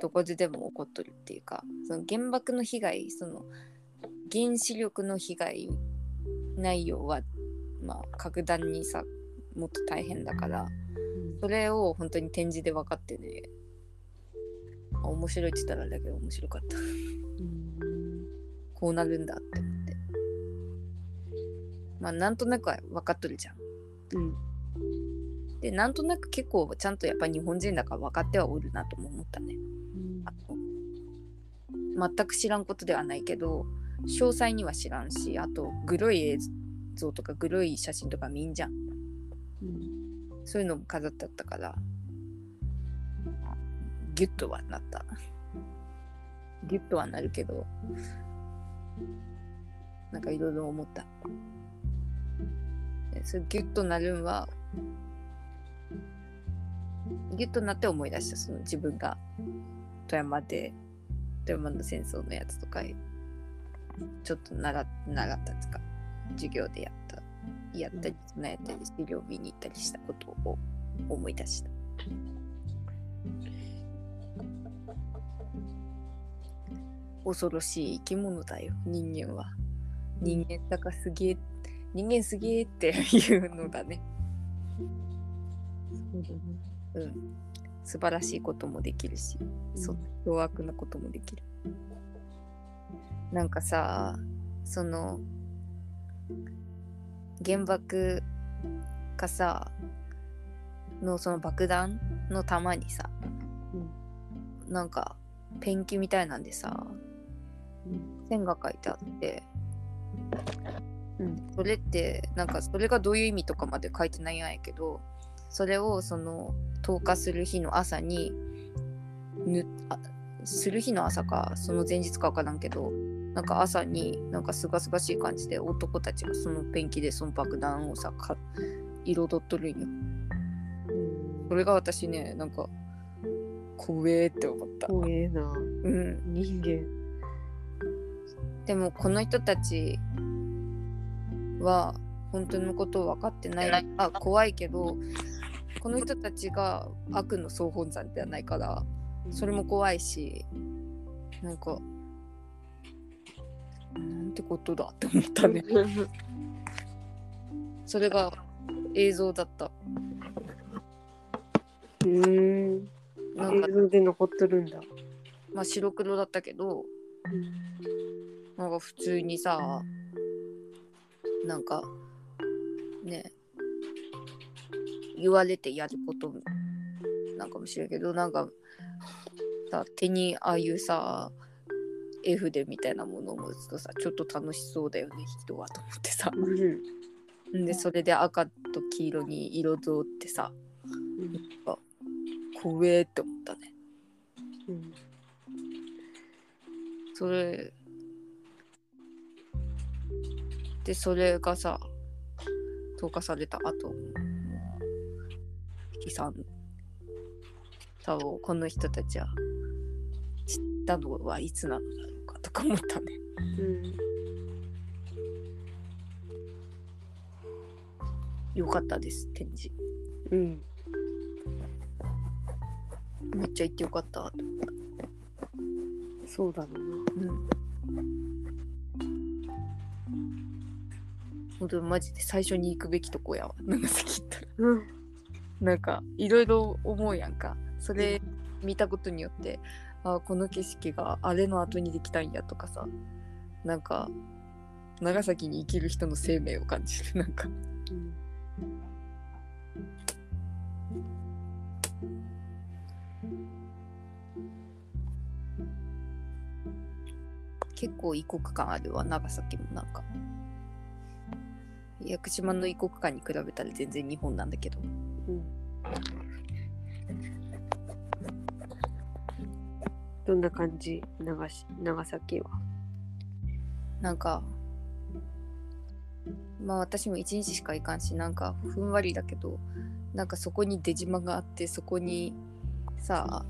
どこででも起こっとるっていうかその原爆の被害その原子力の被害内容はまあ格段にさもっと大変だからそれを本当に展示で分かってねあ面白いって言ったらあれだけど面白かった。うん。こうなるんだって思って。まあなんとなくは分かっとるじゃん。うん。でなんとなく結構ちゃんとやっぱ日本人だから分かってはおるなとも思ったね。あの全く知らんことではないけど詳細には知らんしあとグロい映像とかグロい写真とか見んじゃん。うん。そういうのも飾ってあったからギュッとはなった。ギュッとはなるけどなんかいろいろ思った。でそれギュッとなるんはギュッとなって思い出した。その自分が富山で富山の戦争のやつとかちょっと習っ習ったつか授業でやったやったり備えたり資料見に行ったりしたことを思い出した。恐ろしい生き物だよ人間は。人間だからすげえ人間すげえっていうのだね。そうだね。うん。素晴らしいこともできるし、そん。な凶悪なこともできるなんかさその原爆がさのその爆弾の弾にさ、なんかペンキみたいなんでさうん。線が書いてあってうん。それってなんかそれがどういう意味とかまで書いてないんやけどそれをその投下する日の朝にぬあする日の朝かその前日か分からんけどなんか朝になんかすがすがしい感じで男たちがそのペンキでその爆弾をさか彩っとるんよ。うん。それが私ねなんか怖えって思った。怖えな。うん。人間。でもこの人たちは本当のことを分かってないあ怖いけどこの人たちが悪の総本山ではないからそれも怖いしなんかなんてことだって思ったね。それが映像だった。うんなんか。映、像で残っとるんだ。まあ、白黒だったけどなんか普通にさなんかね言われてやることなんかもしれんけどなんかさ手にああいうさ絵筆みたいなものを持つとさちょっと楽しそうだよね人はと思ってさ。うん。でそれで赤と黄色に彩ってさ怖えって思ったね。うんそれでそれがさ投下された後もう悲惨さをこの人たちは知ったのはいつなのだろうかとか思ったね。うんよかったです展示。うんめっちゃ行ってよかったとそうだろうなうん。本当にマジで最初に行くべきとこやわ。長崎行ったら。うん。なんかいろいろ思うやんか。それ見たことによってあこの景色があれの後にできたんやとかさ。なんか長崎に生きる人の生命を感じる。なんか。結構異国感あるわ長崎もなんか。屋久島の異国感に比べたら全然日本なんだけど。うん。どんな感じ？長し長崎は。なんかまあ私も一日しか行かんしなんかふんわりだけどなんかそこに出島があってそこにさ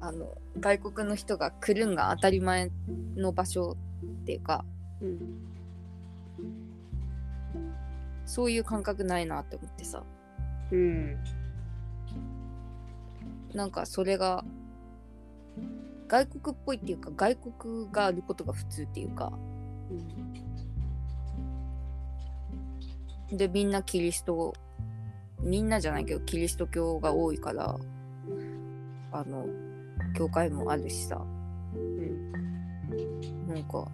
あの外国の人が来るんが当たり前の場所っていうかうん。そういう感覚ないなって思ってさ。うん。なんかそれが外国っぽいっていうか外国があることが普通っていうか。でみんなキリストみんなじゃないけどキリスト教が多いからあの教会もあるしさ。うん。なんか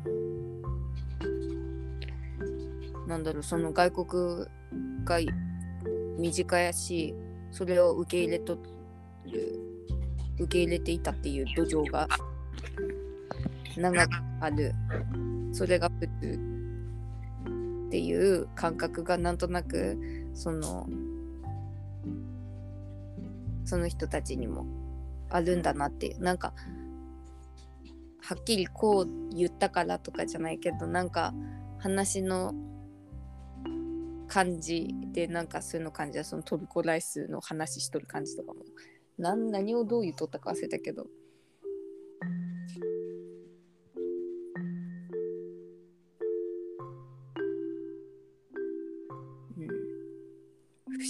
なんだろうその外国が身近やしそれを受け入れとる受け入れていたっていう土壌が長くある。それが普通っていう感覚がなんとなくそのその人たちにもあるんだなっていう。なんかはっきりこう言ったからとかじゃないけどなんか話の感じでなんかそういうの感じはそのトルコライスの話しとる感じとかも何何をどう言っとったか忘れたけど。うん。不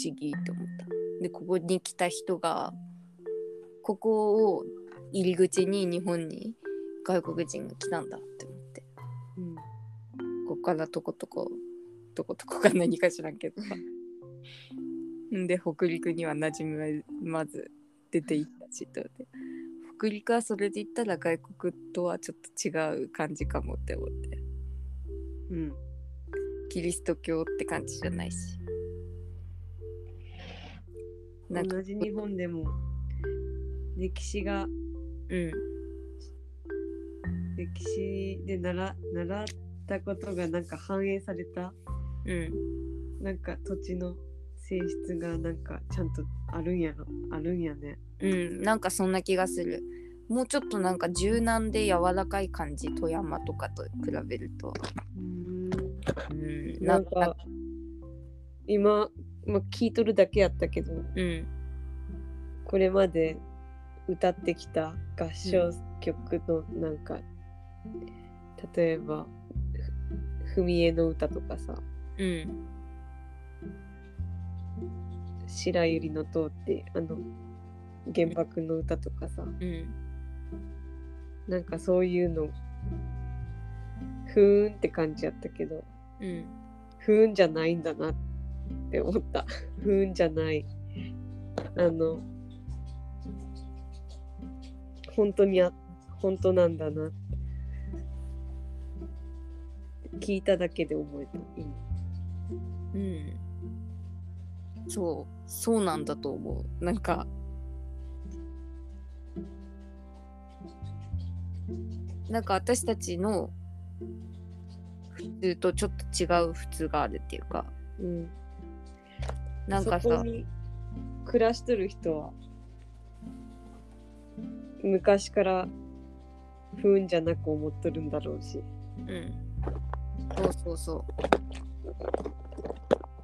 思議と思った。でここに来た人がここを入り口に日本に外国人が来たんだって思って。うんここからとことこ、とことこが何か知らんけど。ん [LAUGHS] で、北陸には馴染まず出ていったしとで。北陸はそれで言ったら外国とはちょっと違う感じかもって思って。うんキリスト教って感じじゃないし。同じ日本でも歴史がうん、歴史で習習ったことがなんか反映されたうん、なんか土地の性質がなんかちゃんとあるんやろ。あるんやね。うん、なんかそんな気がする。もうちょっとなんか柔軟で柔らかい感じ、富山とかと比べると。うん。うん、なんか今、まあ、聞いとるだけやったけどうん、これまで歌ってきた合唱曲のなんか、例えばふ文江の歌とかさ。うん、白百合の塔ってあの原爆の歌とかさ。うん。なんかそういうのふーんって感じやったけどうん、ふーんじゃないんだなって思った。[LAUGHS] ふーんじゃない。あの本当にあ本当なんだな。聞いただけで思えた。今うん。そう、そうなんだと思う。なんか、なんか私たちの普通とちょっと違う普通があるっていうか、うんなんかさ、そこに暮らしとる人は昔から不運じゃなく思っとるんだろうしうん。そうそうそ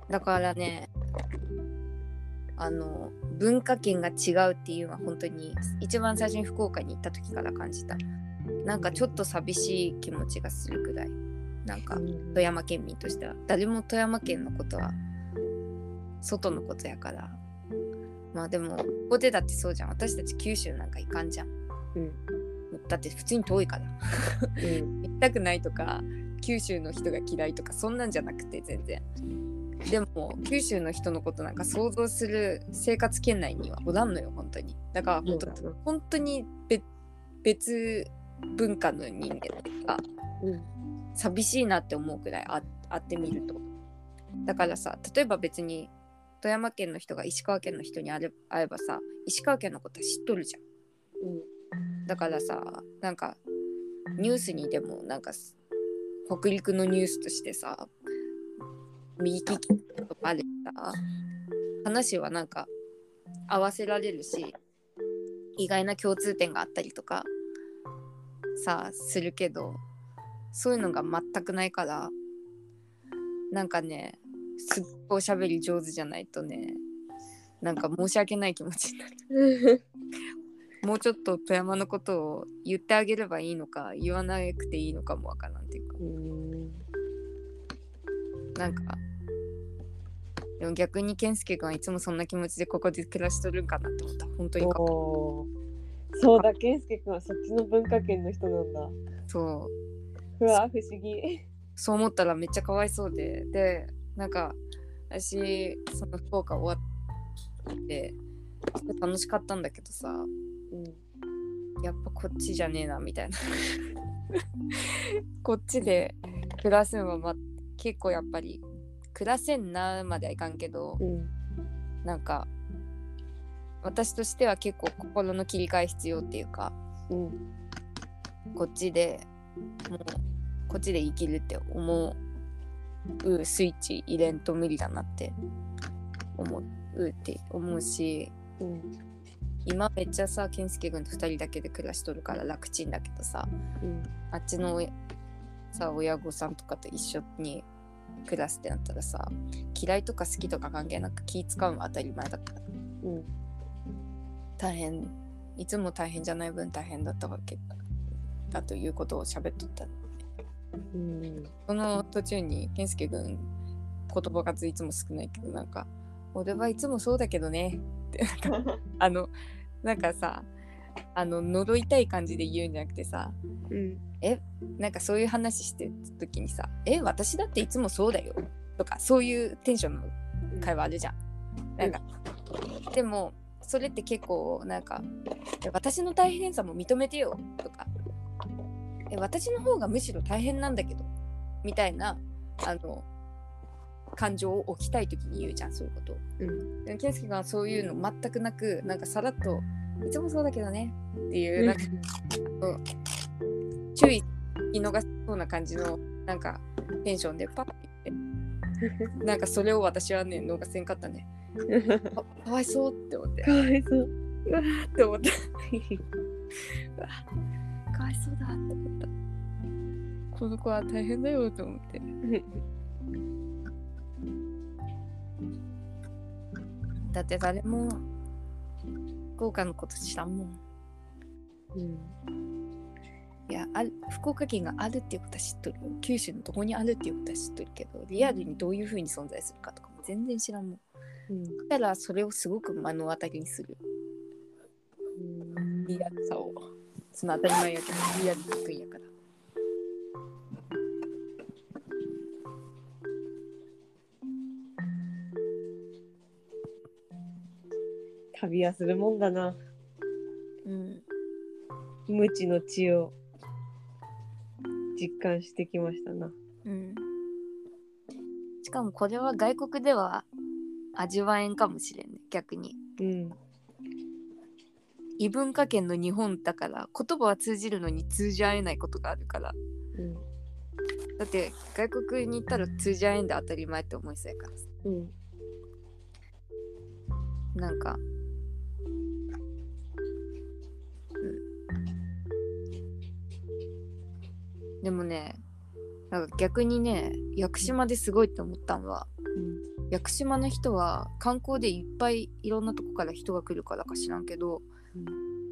う。だからね、あの、文化圏が違うっていうのは本当に一番最初に福岡に行った時から感じた。なんかちょっと寂しい気持ちがするくらい。なんか富山県民としては。誰も富山県のことは外のことやから。まあでも、ここでだってそうじゃん。私たち九州なんか行かんじゃん。うんだって普通に遠いから。うん [LAUGHS] 行きたくないとか九州の人が嫌いとかそんなんじゃなくて全然でも九州の人のことなんか想像する生活圏内にはおらんのよ本当に。だから本当そうだな。本当に別別文化の人間がうん。寂しいなって思うくらいあ会ってみると。だからさ例えば別に富山県の人が石川県の人に会えばさ石川県のことは知っとるじゃん。だからさなんかニュースにでもなんかす北陸のニュースとしてさ右利きとかあるさ話はなんか合わせられるし意外な共通点があったりとかさするけどそういうのが全くないからなんかねすっごいおしゃべり上手じゃないとねなんか申し訳ない気持ちになる。う [LAUGHS] んもうちょっと富山のことを言ってあげればいいのか言わなくていいのかもわからんっていうか。うんなんかでも逆に健介君はいつもそんな気持ちでここで暮らしとるんかなって思った。本当にそうだ健介君はそっちの文化圏の人なんだ。そう。うわ不思議。そう思ったらめっちゃかわいそうで。でなんか私その福岡終わって楽しかったんだけどさ。うん。やっぱこっちじゃねえなみたいな。[LAUGHS] こっちで暮らすのは、ま、結構やっぱり暮らせんなまではいかんけどうんなんか私としては結構心の切り替え必要っていうかうんこっちでもうこっちで生きるって思うスイッチ入れんと無理だなって思うって思うしうん今めっちゃさ健介君と2人だけで暮らしとるから楽ちんだけどさうんあっちのさ親御さんとかと一緒に暮らすってなったらさ嫌いとか好きとか関係なく気使うのは当たり前だからうん。大変。いつも大変じゃない分大変だったわけだということを喋っとったうん。その途中に健介君言葉数いつも少ないけどなんか「俺はいつもそうだけどね」ってなんか [LAUGHS] あのなんかさあの呪いたい感じで言うんじゃなくてさうんなんかそういう話してる時にさ「え私だっていつもそうだよ」とかそういうテンションの会話あるじゃん。なんか、でもそれって結構なんか「え私の大変さも認めてよ」とか「え私の方がむしろ大変なんだけど」みたいなあの感情を置きたい時に言うじゃんそういうことを。うん。でも健介がそういうの全くなくなんかさらっと「いつもそうだけどね」っていうなんか注意見逃しそうな感じのなんかテンションでパッて言ってなんかそれを私はね逃せんかったねかわいそうって思ってかわいそうって思ってうわかわいそうだって思ったこの子は大変だよと思ってだって誰も福岡のこと知らんもんうんいやある福岡県があるっていうことは知っとる。よ九州のどこにあるっていうことは知っとるけどリアルにどういう風に存在するかとかも全然知らんもん。うん。だからそれをすごく目の当たりにする。リアルさを。その当たり前やけどリアル得意やから。旅はするもんだな。うん。無知の知を実感してきましたな。うん。しかもこれは外国では味わえんかもしれんね逆に。うん。異文化圏の日本だから言葉は通じるのに通じ合えないことがあるから。うんだって外国に行ったら通じ合えんで当たり前って思いそうやからさ。うん。なんかでもねなんか逆にね屋久島ですごいって思ったのは屋久島の人は観光でいっぱいいろんなとこから人が来るからか知らんけど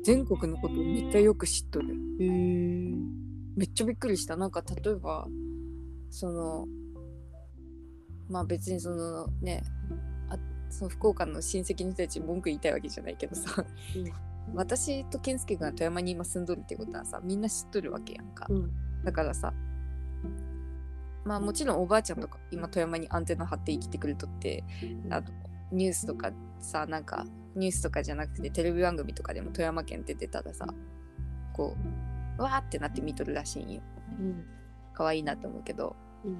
全国のことをめっちゃよく知っとる。へえめっちゃびっくりした。なんか例えばそのまあ別にそのねあその福岡の親戚の人たちに文句言いたいわけじゃないけどさ、私と健介君が富山に今住んどるってことはさみんな知っとるわけやんか、うんだからさまあもちろんおばあちゃんとか今富山にアンテナ張って生きてくれとってあとニュースとかさなんかニュースとかじゃなくてテレビ番組とかでも富山県って出たらさこうわーってなって見とるらしいんよ。うん。可愛いなと思うけど。うん。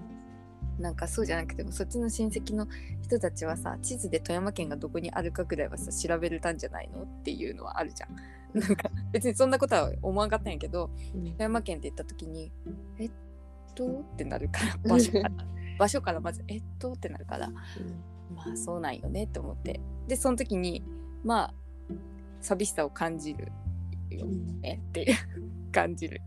なんかそうじゃなくてもそっちの親戚の人たちはさ地図で富山県がどこにあるかぐらいはさ調べれたんじゃないのっていうのはあるじゃん。[LAUGHS] なんか別にそんなことは思わんかったんやけどうん。富山県って言った時に「えっと?」ってなるから場所から。場所からまず「えっと?」ってなるからまあそうなんよねって思って。でその時にまあ寂しさを感じるよ。ねっていう感じる。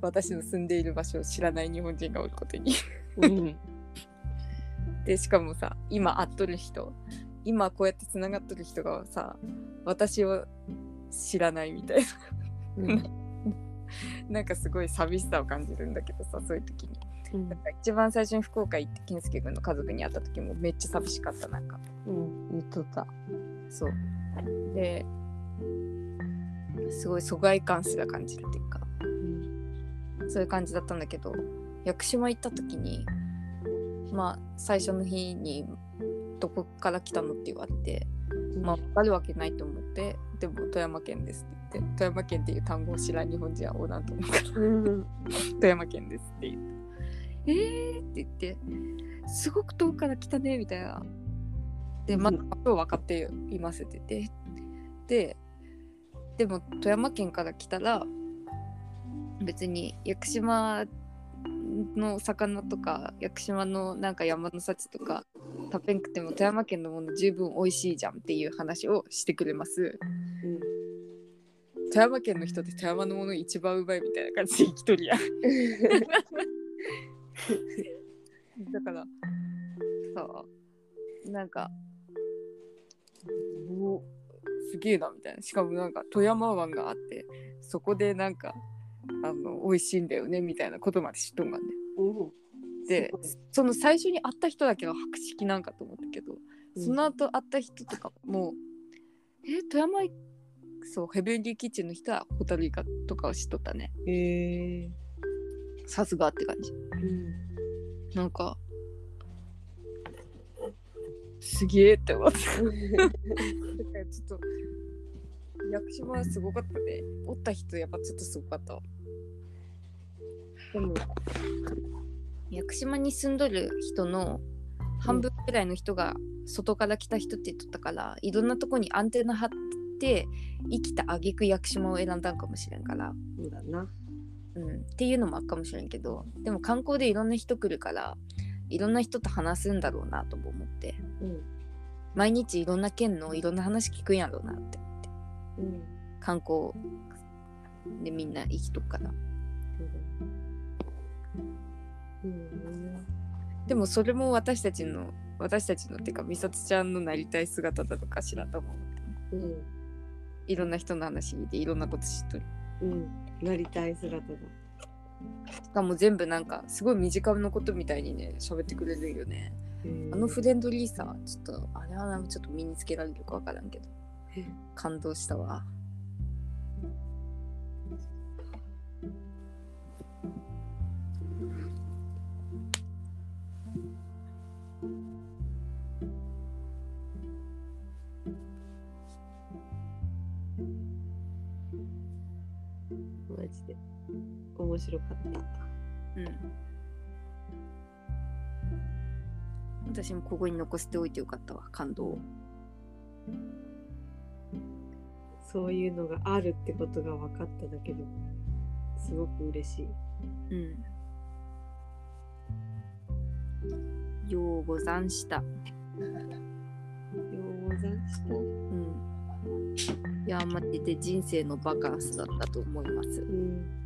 私の住んでいる場所を知らない日本人がおることに。うん。[LAUGHS] でしかもさ今会っとる人今こうやってつながっとる人がさ私を知らないみたいな。うん。[LAUGHS] なんかすごい寂しさを感じるんだけどさそういう時に。うん。だから一番最初に福岡行って健介君の家族に会った時もめっちゃ寂しかったなんか。うん。言っとった。そう。ですごい疎外感すら感じるっていうか。うん。そういう感じだったんだけど屋久島行った時にまあ最初の日に「どこから来たの?」って言われてまあ分かるわけないと思ってでも富山県ですって言って富山県っていう単語を知らん日本人はおらんと思うから。うん。[LAUGHS] 富山県ですって言ってえーって言ってすごく遠くから来たねみたいな。でまだうん。今日分かっていますって言って。ででも富山県から来たら別に屋久島の魚とか屋久島のなんか山の幸とか食べんくても富山県のもの十分美味しいじゃんっていう話をしてくれます。うん。富山県の人って富山のもの一番うまいみたいな感じで生きとるやん。だからさなんかおすげえなみたいな。しかもなんか富山湾があってそこでなんかあの美味しいんだよねみたいなことまで知っとんがんね。うん。でその最初に会った人だけは博識なんかと思ったけど、その後会った人とかもえ富山いそうヘブンリーキッチンの人はホタルイカとかを知っとったね。へえ。さすがって感じ。うん。なんかすげえって思って。だからちょっと屋久島はすごかったね。おった人やっぱちょっとすごかったわでも屋久島に住んどる人の半分くらいの人が外から来た人って言っとったからいろんなとこにアンテナ張って生きた挙句屋久島を選んだんかもしれんから。そうだな。うん、っていうのもあるかもしれんけどでも観光でいろんな人来るからいろんな人と話すんだろうなとも思って。うん。毎日いろんな県のいろんな話聞くんやろうなって思って。うん。観光でみんな生きとくから。うんでもそれも私たちの私たちのっていうか美里ちゃんのなりたい姿だとかしらと思う。うん。いろんな人の話聞いていろんなこと知っとる。うん。なりたい姿だ。しかも全部なんかすごい身近なことみたいにね喋ってくれるよね。あのフレンドリーさちょっとあれはちょっと身につけられるかわからんけど。え？感動したわマジで。面白かった。うん。私もここに残しておいてよかったわ感動を。そういうのがあるってことが分かっただけですごく嬉しい。うん。ようござんした。ようござんした。うんいやマジで人生のバカンスだったと思います。うん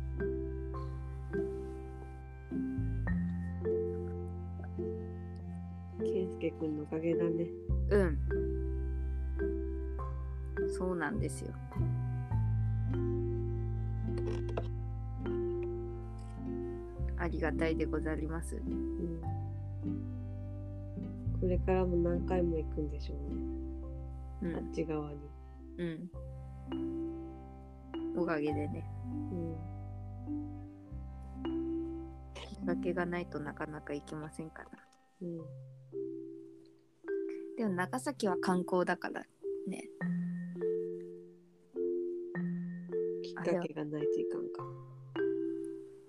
健介くんのおかげだね。うん。そうなんですよ。ありがたいでござります。うん。これからも何回も行くんでしょうね、あうん。っち側にうん。おかげでね。うん。きっかけがないとなかなか行けませんから。うん。でも長崎は観光だからね。きっかけがないといかんか。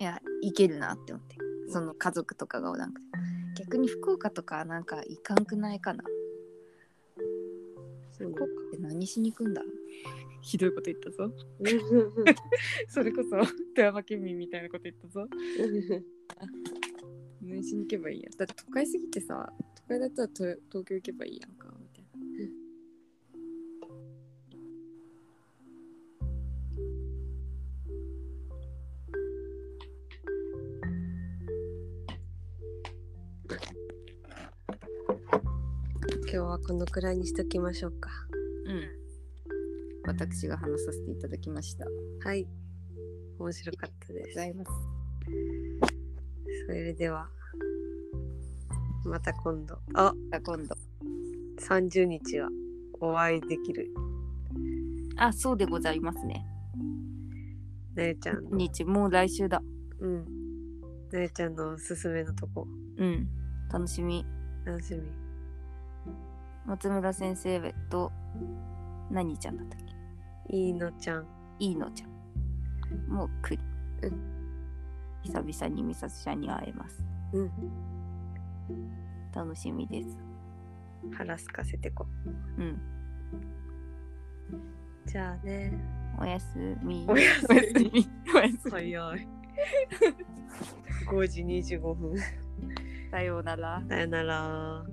いや行けるなって思って。その家族とかがおらんくて。逆に福岡とかなんか行かんくないかなそう福岡って何しに行くんだ？ひどいこと言ったぞ。な [LAUGHS] それこそ富山県民みたいなこと言ったぞ。何しに行けばいいやだって都会すぎてさ都会だったらと東京行けばいいやんかこのくらいにしときましょうか。うん。私が話させていただきました。はい。面白かったです。ございます。それではまた今度。あ今度。30日はお会いできる。あそうでございますね。なえちゃんの。日もう来週だ。うん。なえちゃんのおすすめのとこ。うん。楽しみ。楽しみ松村先生と何ちゃんだったっけ？いいのちゃん。いいのちゃん。もう来る、うん。久々に美里ちゃんに会えます。うん。楽しみです。腹すかせてこ。うん。じゃあね。おやすみ。おやすおやすみ。みおやすみ早い5時25分。さようなら。さよなら